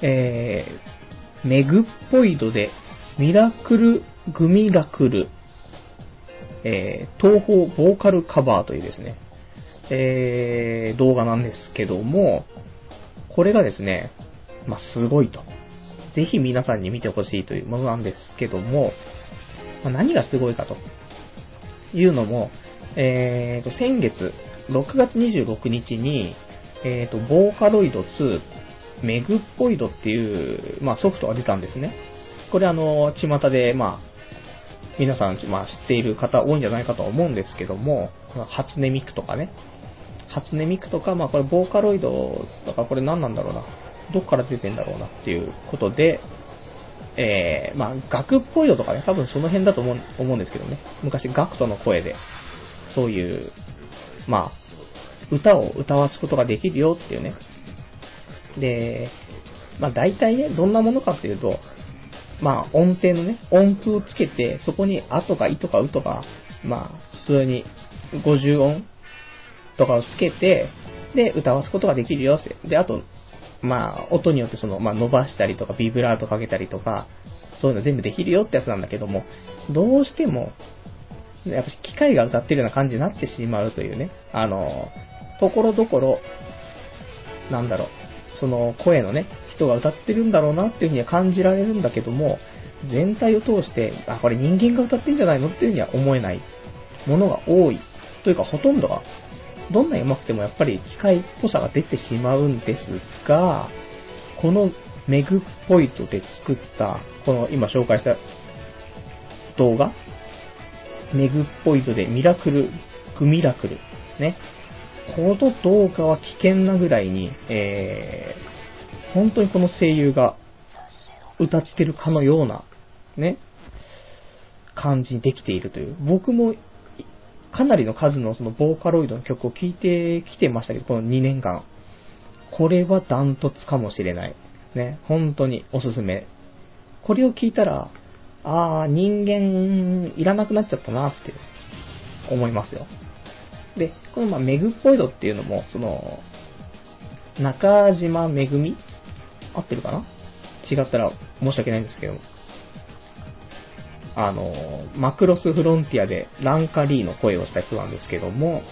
えー、メグっぽい度でミラクルグミラクル、えー、東方ボーカルカバーというですね、えー、動画なんですけども、これがですね、まあ、すごいと。ぜひ皆さんに見てほしいというものなんですけども、まあ、何がすごいかというのも、えーと、先月、6月26日に、えーと、ボーカロイド2、メグっぽいドっていう、まあ、ソフトが出たんですね。これあの、巷で、まあ、皆さん、まあ、知っている方多いんじゃないかと思うんですけども、初音ミクとかね、初音ミクとか、まあこれボーカロイドだからこれ何なんだろうな。どっから出てんだろうなっていうことで、えー、まあ楽っぽいのとかね、多分その辺だと思う思うんですけどね。昔ガクトの声で、そういう、まあ、歌を歌わすことができるよっていうね。で、まあ大体ね、どんなものかっていうと、まあ音程のね、音符をつけて、そこにあとかいとかうとか、まあ普通に50音とかをつけて、で、歌わすことができるよって。で、あと、まあ、音によってその、まあ、伸ばしたりとか、ビブラートかけたりとか、そういうの全部できるよってやつなんだけども、どうしても、やっぱ機械が歌ってるような感じになってしまうというね、あの、ところどころ、なんだろう、その声のね、人が歌ってるんだろうなっていうふうには感じられるんだけども、全体を通して、あ、これ人間が歌ってんじゃないのっていうふうには思えないものが多い。というか、ほとんどがどんなに上手くてもやっぱり機械っぽさが出てしまうんですが、このメグポイトで作った、この今紹介した動画、メグポイトでミラクル、グミラクル、ね。この動画は危険なぐらいに、えー、本当にこの声優が歌ってるかのような、ね、感じにできているという。僕もかなりの数のそのボーカロイドの曲を聴いてきてましたけど、この2年間。これはダントツかもしれない。ね、本当におすすめ。これを聞いたら、ああ、人間いらなくなっちゃったなって思いますよ。で、このまあメグポイドっていうのも、その、中島めぐみ？合ってるかな？違ったら申し訳ないんですけど、あの、マクロスフロンティアでランカリーの声をした人なんですけども、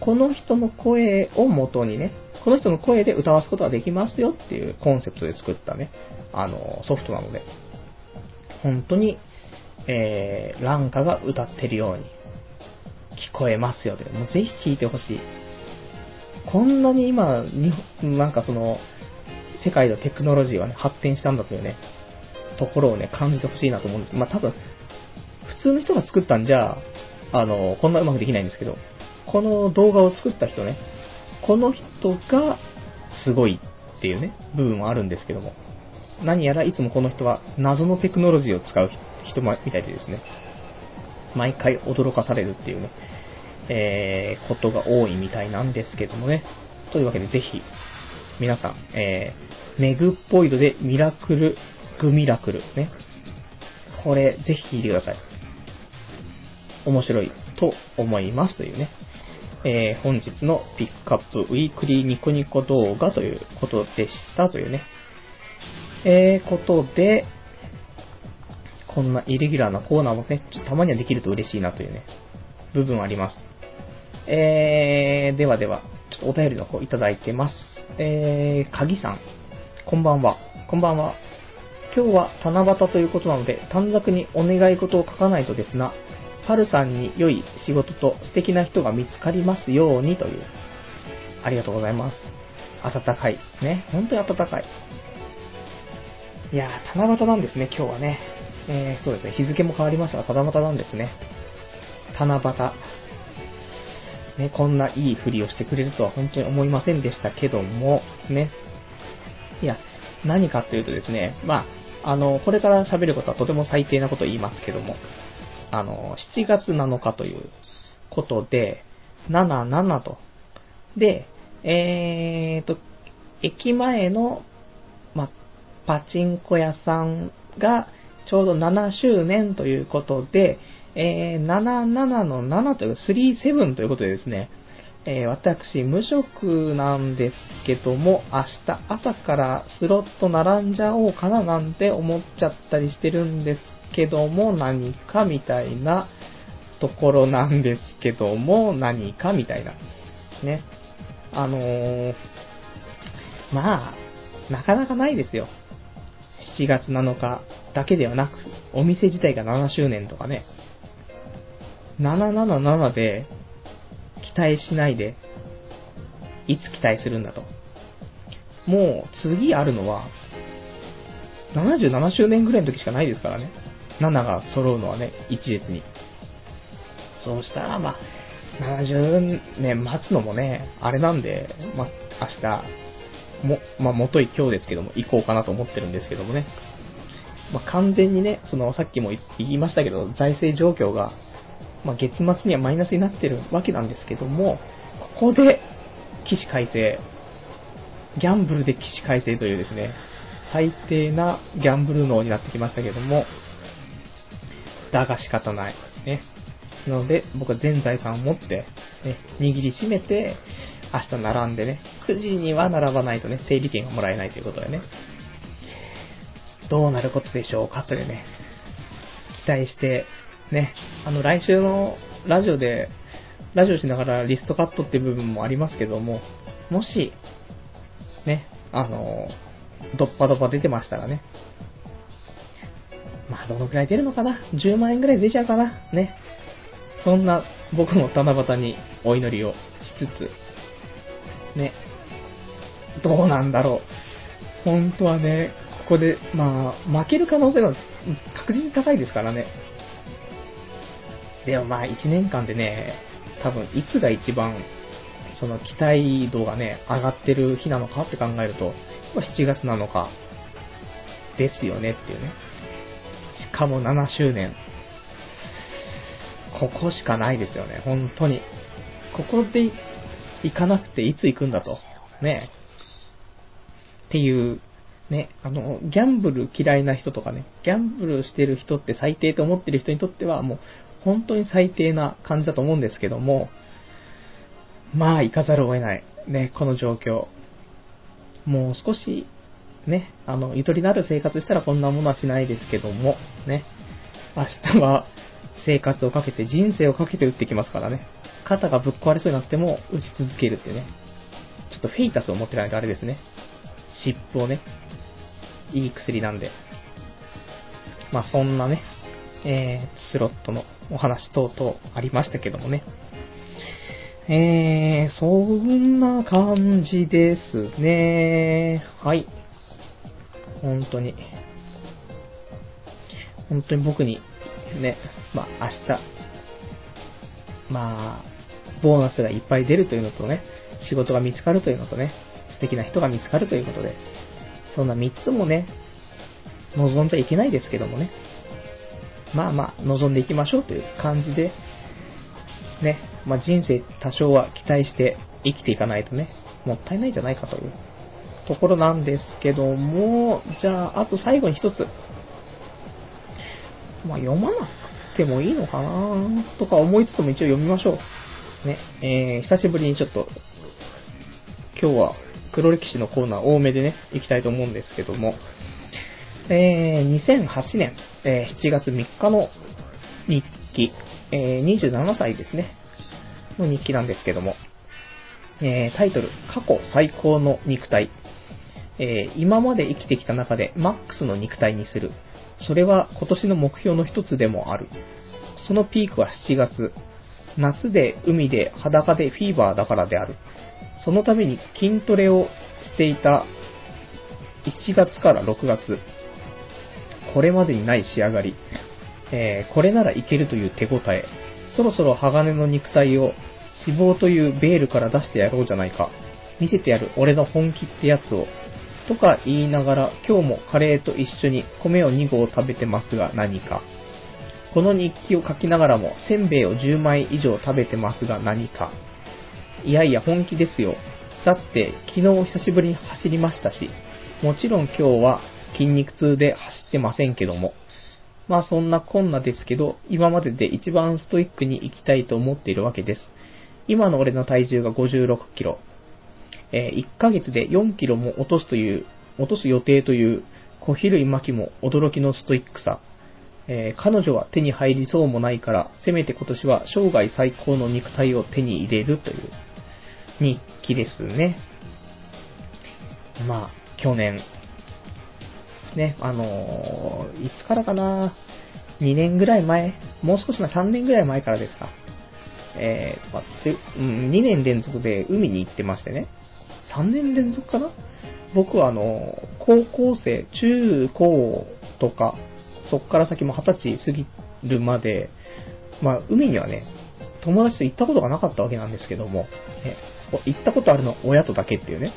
この人の声を元にね、この人の声で歌わすことができますよっていうコンセプトで作ったね、あの、ソフトなので、本当に、えー、ランカが歌ってるように聞こえますよという、もうぜひ聴いてほしい。こんなに今、になんかその、世界のテクノロジーはね、発展したんだというね、ところをね、感じてほしいなと思うんです。まあ多分、普通の人が作ったんじゃ、あの、こんなうまくできないんですけど、この動画を作った人ね、この人がすごいっていうね、部分はあるんですけども、何やらいつもこの人は謎のテクノロジーを使う人みたいでですね、毎回驚かされるっていうね、えー、ことが多いみたいなんですけどもね。というわけでぜひ、皆さん、えー、メグポイドでミラクル、グミラクルね。これ、ぜひ聞いてください。面白いと思いますというね。えー、本日のピックアップウィークリーニコニコ動画ということでしたというね。えー、ことで、こんなイレギュラーなコーナーもね、ちょっとたまにはできると嬉しいなというね、部分あります。えー、ではでは、ちょっとお便りの方いただいてます。えー、鍵さん、こんばんは。こんばんは。今日は七夕ということなので、短冊にお願い事を書かないとですが、パルさんに良い仕事と素敵な人が見つかりますようにという。ありがとうございます。暖かい。ね。本当に暖かい。いやー、七夕なんですね、今日はね。えー、そうですね、日付も変わりましたが、七夕なんですね。七夕。ね、こんないいふりをしてくれるとは本当に思いませんでしたけども、ね。いや、何かというとですね、まあ、あの、これから喋ることはとても最低なことを言いますけども、あの、7月7日ということで、77と。で、えーと、駅前の、パチンコ屋さんがちょうど7周年ということで、えー、77の7という、37ということでですね、えー、私、無職なんですけども、明日朝からスロット並んじゃおうかななんて思っちゃったりしてるんですけども、何かみたいなところなんですけども、何かみたいな。ね。あのー、まあ、なかなかないですよ。7月7日だけではなく、お店自体が7周年とかね。777で期待しないで、いつ期待するんだと。もう次あるのは、77周年ぐらいの時しかないですからね。7が揃うのはね、一列に。そうしたら、まあ、70年待つのもね、あれなんで、まあ、明日、も、まあ、もとい今日ですけども、行こうかなと思ってるんですけどもね。まあ、完全にね、その、さっきも言いましたけど、財政状況が、まあ、月末にはマイナスになってるわけなんですけども、ここで、起死回生、ギャンブルで起死回生というですね、最低なギャンブル脳になってきましたけども、だが仕方ない。ね。なので、僕は全財産を持って、ね、握りしめて、明日並んでね、9時には並ばないとね、整理券がもらえないということでね、どうなることでしょうかというね、期待して、ね、あの、来週のラジオで、ラジオしながらリストカットっていう部分もありますけども、もし、ね、あの、ドッパドッパ出てましたらね、まあ、どのくらい出るのかな ?10 万円くらい出ちゃうかなね。そんな僕も七夕にお祈りをしつつ、ね。どうなんだろう。本当はね、ここで、まあ、負ける可能性が確実に高いですからね。でもまあ、1年間でね、多分、いつが一番、その期待度がね、上がってる日なのかって考えると、7月なのか、ですよねっていうね。しかも7周年。ここしかないですよね、本当に。ここで行かなくていつ行くんだと。ね。っていう、ね、あの、ギャンブル嫌いな人とかね、ギャンブルしてる人って最低と思ってる人にとってはもう、本当に最低な感じだと思うんですけども、まあ、行かざるを得ない。ね、この状況。もう少しね、あの、ゆとりのある生活したらこんなものはしないですけども、ね、明日は生活をかけて、人生をかけて打ってきますからね。肩がぶっ壊れそうになっても打ち続けるってね。ちょっとフェイタスを持ってないとあれですね。湿布をね。いい薬なんで。まあそんなね、えー、スロットのお話等々ありましたけどもね。えー、そんな感じですね。はい。本当に。本当に僕に、ね、まあ明日、まあ、ボーナスがいっぱい出るというのとね、仕事が見つかるというのとね、素敵な人が見つかるということで、そんな3つもね、望んじゃいけないですけどもね。まあまあ、望んでいきましょうという感じで、ね、まあ人生多少は期待して生きていかないとね、もったいないんじゃないかというところなんですけども、じゃあ、あと最後に一つ。まあ読まなくてもいいのかなとか思いつつも一応読みましょう。ね、えー、久しぶりにちょっと、今日は黒歴史のコーナー多めでね、行きたいと思うんですけども、えー、2008年、えー、7月3日の日記、えー、27歳ですね、の日記なんですけども、えー、タイトル、過去最高の肉体、えー、今まで生きてきた中でマックスの肉体にする。それは今年の目標の一つでもある。そのピークは7月。夏で海で裸でフィーバーだからである。そのために筋トレをしていた1月から6月。これまでにない仕上がり。えー、これならいけるという手応え。そろそろ鋼の肉体を脂肪というベールから出してやろうじゃないか。見せてやる俺の本気ってやつを。とか言いながら今日もカレーと一緒に米を2合食べてますが何か。この日記を書きながらもせんべいを10枚以上食べてますが何か。いやいや本気ですよ。だって昨日久しぶりに走りましたし、もちろん今日は筋肉痛で走ってませんけども。まあそんなこんなですけど、今までで一番ストイックに行きたいと思っているわけです。今の俺の体重が56キロ。えー、1ヶ月で4キロも落とすという、落とす予定という小比類巻も驚きのストイックさ。えー、彼女は手に入りそうもないから、せめて今年は生涯最高の肉体を手に入れるという日記ですね。まあ、去年、ね、あのー、いつからかな、2年ぐらい前、もう少し前、3年ぐらい前からですか。えー、まあ、うん、2年連続で海に行ってましてね。3年連続かな？僕はあの、高校生、中高とか、そっから先も20歳過ぎるまで、まあ、海にはね、友達と行ったことがなかったわけなんですけども、ね、行ったことあるのは親とだけっていうね、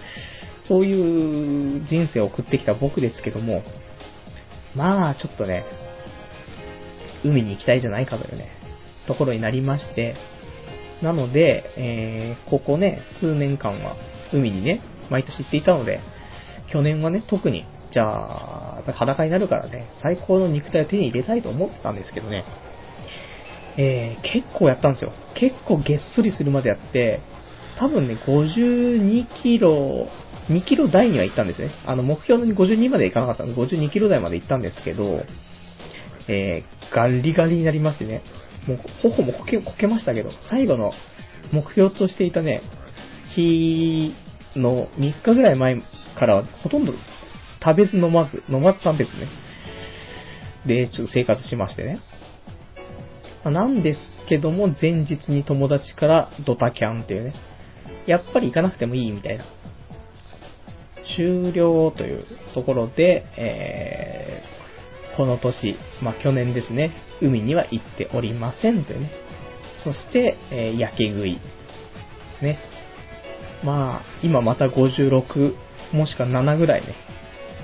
そういう人生を送ってきた僕ですけども、まあ、ちょっとね、海に行きたいじゃないかというね、ところになりまして、なので、えー、ここね、数年間は海にね、毎年行っていたので、去年はね、特に、じゃあ、裸になるからね、最高の肉体を手に入れたいと思ってたんですけどね、えー、結構やったんですよ。結構げっそりするまでやって、多分ね、52キロ、2キロ台には行ったんですね。あの、目標の52まで行かなかったので、52キロ台まで行ったんですけど、えー、ガリガリになりましてね、もう、頬もこけ、こけましたけど、最後の目標としていたね、日の3日ぐらい前からほとんど食べず飲まず、飲まず食べずね。で、ちょっと生活しましてね。なんですけども、前日に友達からドタキャンっていうね。やっぱり行かなくてもいいみたいな。終了というところで、えー、この年、まあ去年ですね、海には行っておりませんというね。そして、えー、焼け食い。ね。まあ、今また56、もしくは7ぐらいね、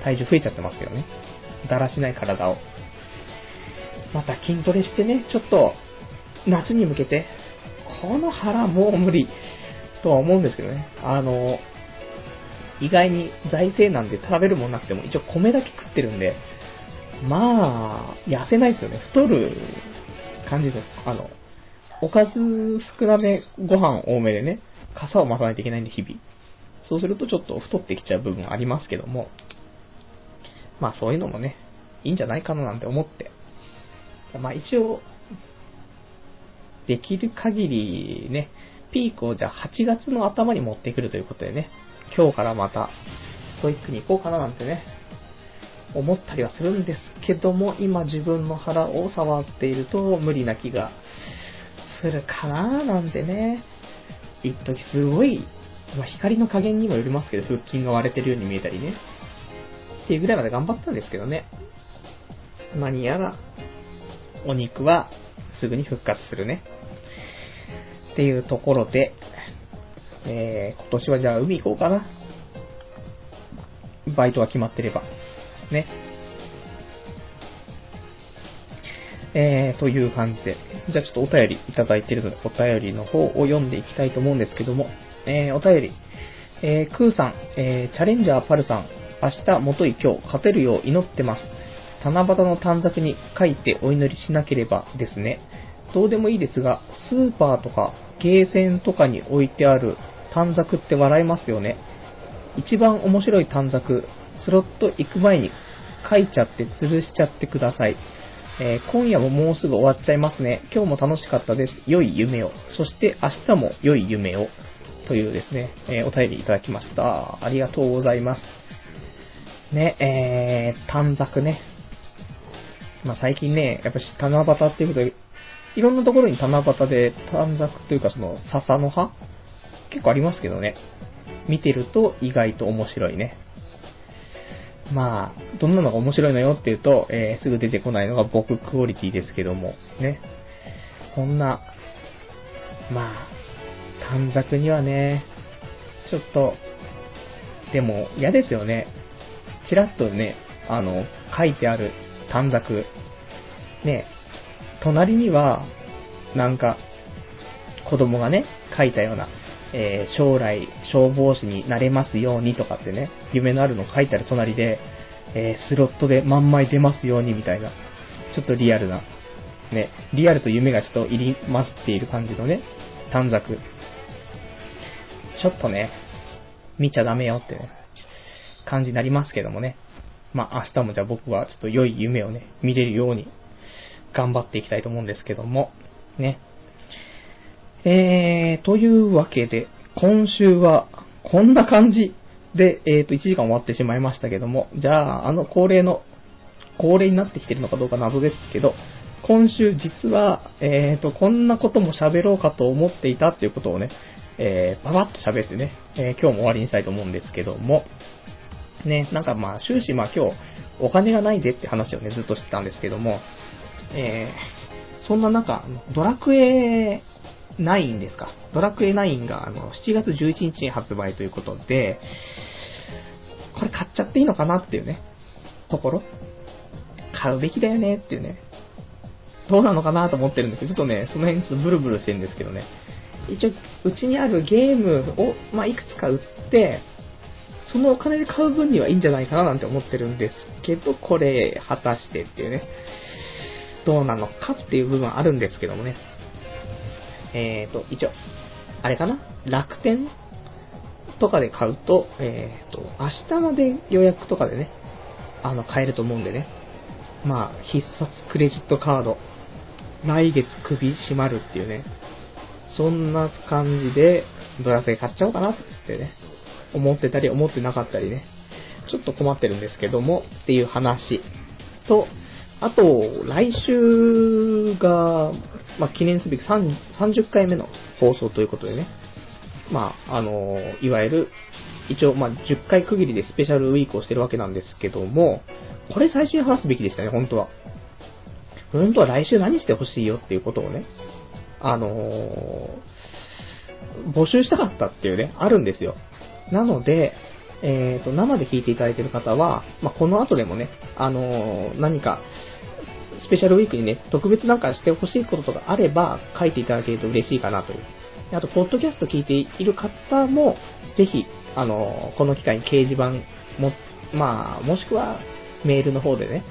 体重増えちゃってますけどね。だらしない体を。また筋トレしてね、ちょっと、夏に向けて、この腹もう無理、とは思うんですけどね。あの、意外に財政なんで食べるもんなくても、一応米だけ食ってるんで、まあ、痩せないですよね。太る感じですよ。あの、おかず少なめ、ご飯多めでね、傘を巻かないといけないんで、日々。そうするとちょっと太ってきちゃう部分ありますけども、まあそういうのもね、いいんじゃないかななんて思って。まあ一応、できる限りね、ピークをじゃあ8月の頭に持ってくるということでね、今日からまたストイックに行こうかななんてね、思ったりはするんですけども、今自分の腹を触っていると無理な気がするかななんてね、一時すごい、まあ、光の加減にもよりますけど、腹筋が割れてるように見えたりね。っていうぐらいまで頑張ったんですけどね。何やら、お肉はすぐに復活するね。っていうところで、えー、今年はじゃあ海行こうかな。バイトが決まってれば。ね。えー、という感じで。じゃあちょっとお便りいただいているので、お便りの方を読んでいきたいと思うんですけども、えー、お便り。えー、クーさん、えー、チャレンジャーパルさん、明日、もとい今日、勝てるよう祈ってます。七夕の短冊に書いてお祈りしなければですね。どうでもいいですが、スーパーとかゲーセンとかに置いてある短冊って笑いますよね。一番面白い短冊、スロット行く前に書いちゃって吊るしちゃってください。えー、今夜ももうすぐ終わっちゃいますね。今日も楽しかったです。良い夢を。そして明日も良い夢を。というですね、えー、お便りいただきました。ありがとうございます。ね、えー、短冊ね。まあ、最近ね、やっぱし七夕っていうことで、いろんなところに七夕で短冊というかその笹の葉？結構ありますけどね。見てると意外と面白いね。まあ、どんなのが面白いのよっていうと、えー、すぐ出てこないのが僕クオリティですけども、ね。そんな、まあ、短冊にはね、ちょっと、でも嫌ですよね。ちらっとね、あの、書いてある短冊。ね、隣には、なんか、子供がね、書いたような、えー、将来消防士になれますようにとかってね、夢のあるの書いてある隣で、えー、スロットで万枚出ますようにみたいな、ちょっとリアルな、ね、リアルと夢がちょっと入り混じっている感じのね、短冊。ちょっとね、見ちゃダメよってね、感じになりますけどもね。まあ明日もじゃあ僕はちょっと良い夢をね、見れるように頑張っていきたいと思うんですけども、ね。えー、というわけで、今週はこんな感じで、えーと、1時間終わってしまいましたけども、じゃあ、あの恒例の、恒例になってきてるのかどうか謎ですけど、今週実は、えーと、こんなことも喋ろうかと思っていたっていうことをね、えー、パパッと喋ってね、えー、今日も終わりにしたいと思うんですけども、ね、なんかまあ終始まあ今日お金がないでって話をね、ずっとしてたんですけども、えー、そんな中、ドラクエ9ですか？ドラクエ9があの7月11日に発売ということで、これ買っちゃっていいのかなっていうね、ところ。買うべきだよねっていうね。どうなのかなと思ってるんですけど、ちょっとね、その辺ちょっとブルブルしてるんですけどね。一応、うちにあるゲームを、まあ、いくつか売って、そのお金で買う分にはいいんじゃないかななんて思ってるんですけど、これ、果たしてっていうね、どうなのかっていう部分あるんですけどもね。えーと、一応、あれかな？楽天とかで買うと、えーと、明日まで予約とかでね、あの、買えると思うんでね。まあ、必殺クレジットカード、来月首締まるっていうね、そんな感じで、ドラクエ買っちゃおうかなってね、思ってたり思ってなかったりね、ちょっと困ってるんですけども、っていう話と、あと、来週が、まあ、記念すべき30回目の放送ということでね、まあ、あの、いわゆる、一応、まあ、10回区切りでスペシャルウィークをしてるわけなんですけども、これ最初に話すべきでしたね、本当は。本当は来週何してほしいよっていうことをね、あのー、募集したかったっていうね、あるんですよ。なので、えっ、ー、と、生で聞いていただいてる方は、まあ、この後でもね、あのー、何か、スペシャルウィークにね、特別なんかしてほしいこととかあれば、書いていただけると嬉しいかなという。あと、ポッドキャスト聞いている方も、ぜひ、あの、この機会に掲示板も、まあ、もしくは、メールの方でね、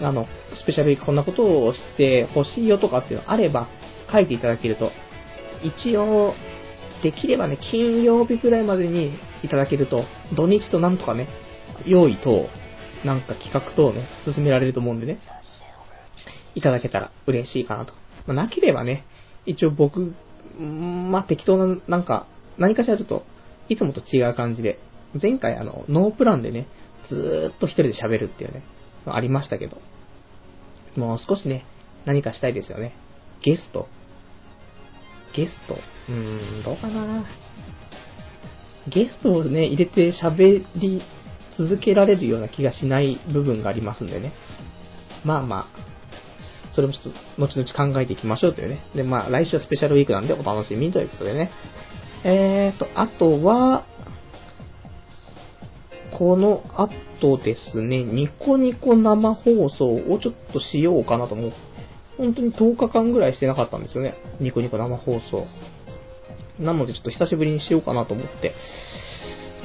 あの、スペシャルウィークこんなことをしてほしいよとかっていうのあれば、書いていただけると、一応、できればね、金曜日ぐらいまでにいただけると、土日となんとかね、用意等、なんか企画等ね、進められると思うんでね、いただけたら嬉しいかなと。まあ、なければね、一応僕、まあ、適当な、なんか、何かしらちょっと、いつもと違う感じで、前回あの、ノープランでね、ずーっと一人で喋るっていうね、ありましたけど、もう少しね、何かしたいですよね。ゲスト。ゲスト？うーん、どうかなゲストをね、入れて喋り続けられるような気がしない部分がありますんでね。まあまあ、それもちょっと後々考えていきましょうというね。で、まあ来週はスペシャルウィークなんでお楽しみということでね。えーと、あとは、この後ですね、ニコニコ生放送をちょっとしようかなと思っ本当に10日間ぐらいしてなかったんですよね。ニコニコ生放送。なのでちょっと久しぶりにしようかなと思って。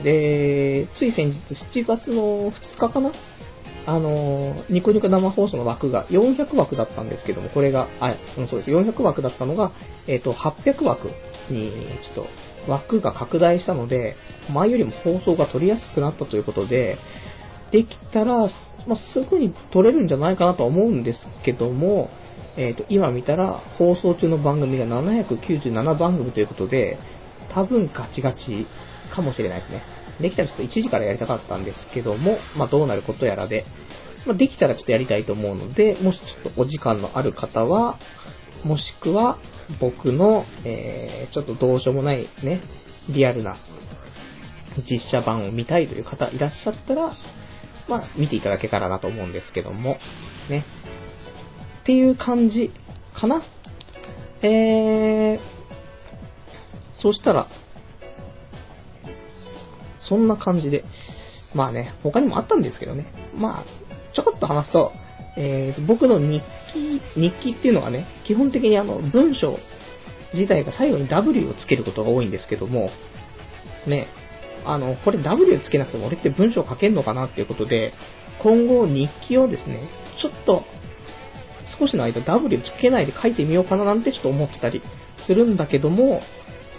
で、つい先日7月の2日かなあの、ニコニコ生放送の枠が400枠だったんですけども、これが、あ、そうです、400枠だったのが、えっ、と、800枠に、ちょっと枠が拡大したので、前よりも放送が取りやすくなったということで、できたら、まあ、すぐに撮れるんじゃないかなとは思うんですけども、えっ、と、今見たら放送中の番組が797番組ということで、多分ガチガチかもしれないですね。できたらちょっと1時からやりたかったんですけども、まあ、どうなることやらで、まあ、できたらちょっとやりたいと思うので、もしちょっとお時間のある方は、もしくは僕の、えー、ちょっとどうしようもないね、リアルな実写版を見たいという方いらっしゃったら、まあ、見ていただけたらなと思うんですけども、ね。っていう感じかなえー、そしたら、そんな感じで、まあね、他にもあったんですけどね。まあ、ちょこっと話すと、えー、僕の日記、日記っていうのがね、基本的にあの、文章自体が最後に W をつけることが多いんですけども、ね、あの、これ W つけなくても俺って文章書けんのかなっていうことで、今後日記をですね、ちょっと、少しの間 W つけないで書いてみようかななんてちょっと思ってたりするんだけども、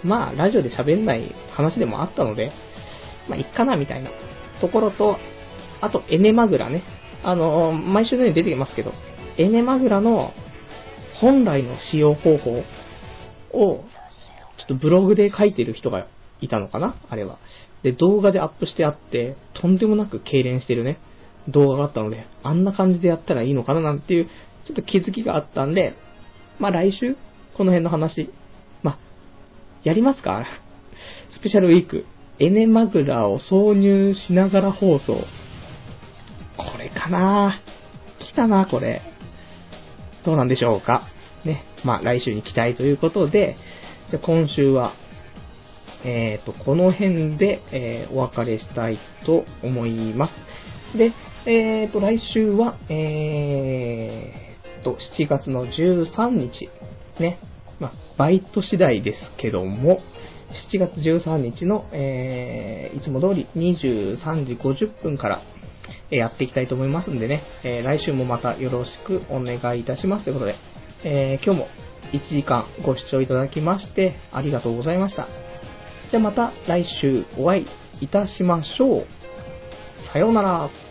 まあ、ラジオで喋んない話でもあったので、まあ、いっかなみたいな。ところと、あと、エネマグラね。あの、毎週のように出てきますけど、エネマグラの本来の使用方法を、ちょっとブログで書いてる人がいたのかな？あれは。で、動画でアップしてあって、とんでもなく痙攣してるね、動画があったので、あんな感じでやったらいいのかななんていう、ちょっと気づきがあったんで、まあ来週、この辺の話、まあ、やりますか？スペシャルウィーク、エネマグラを挿入しながら放送。これかな来たな、これ。どうなんでしょうか。ね。まあ、来週に期待ということで、じゃ今週は、えっ、ー、と、この辺で、えー、お別れしたいと思います。で、えっ、ー、と、来週は、えーと、7月の13日、ね。まあ、バイト次第ですけども、7月13日の、えー、いつも通り23時50分から、えやっていきたいと思いますんでね、え、来週もまたよろしくお願いいたしますということで、え、今日も1時間ご視聴いただきましてありがとうございました。じゃあまた来週お会いいたしましょう。さようなら。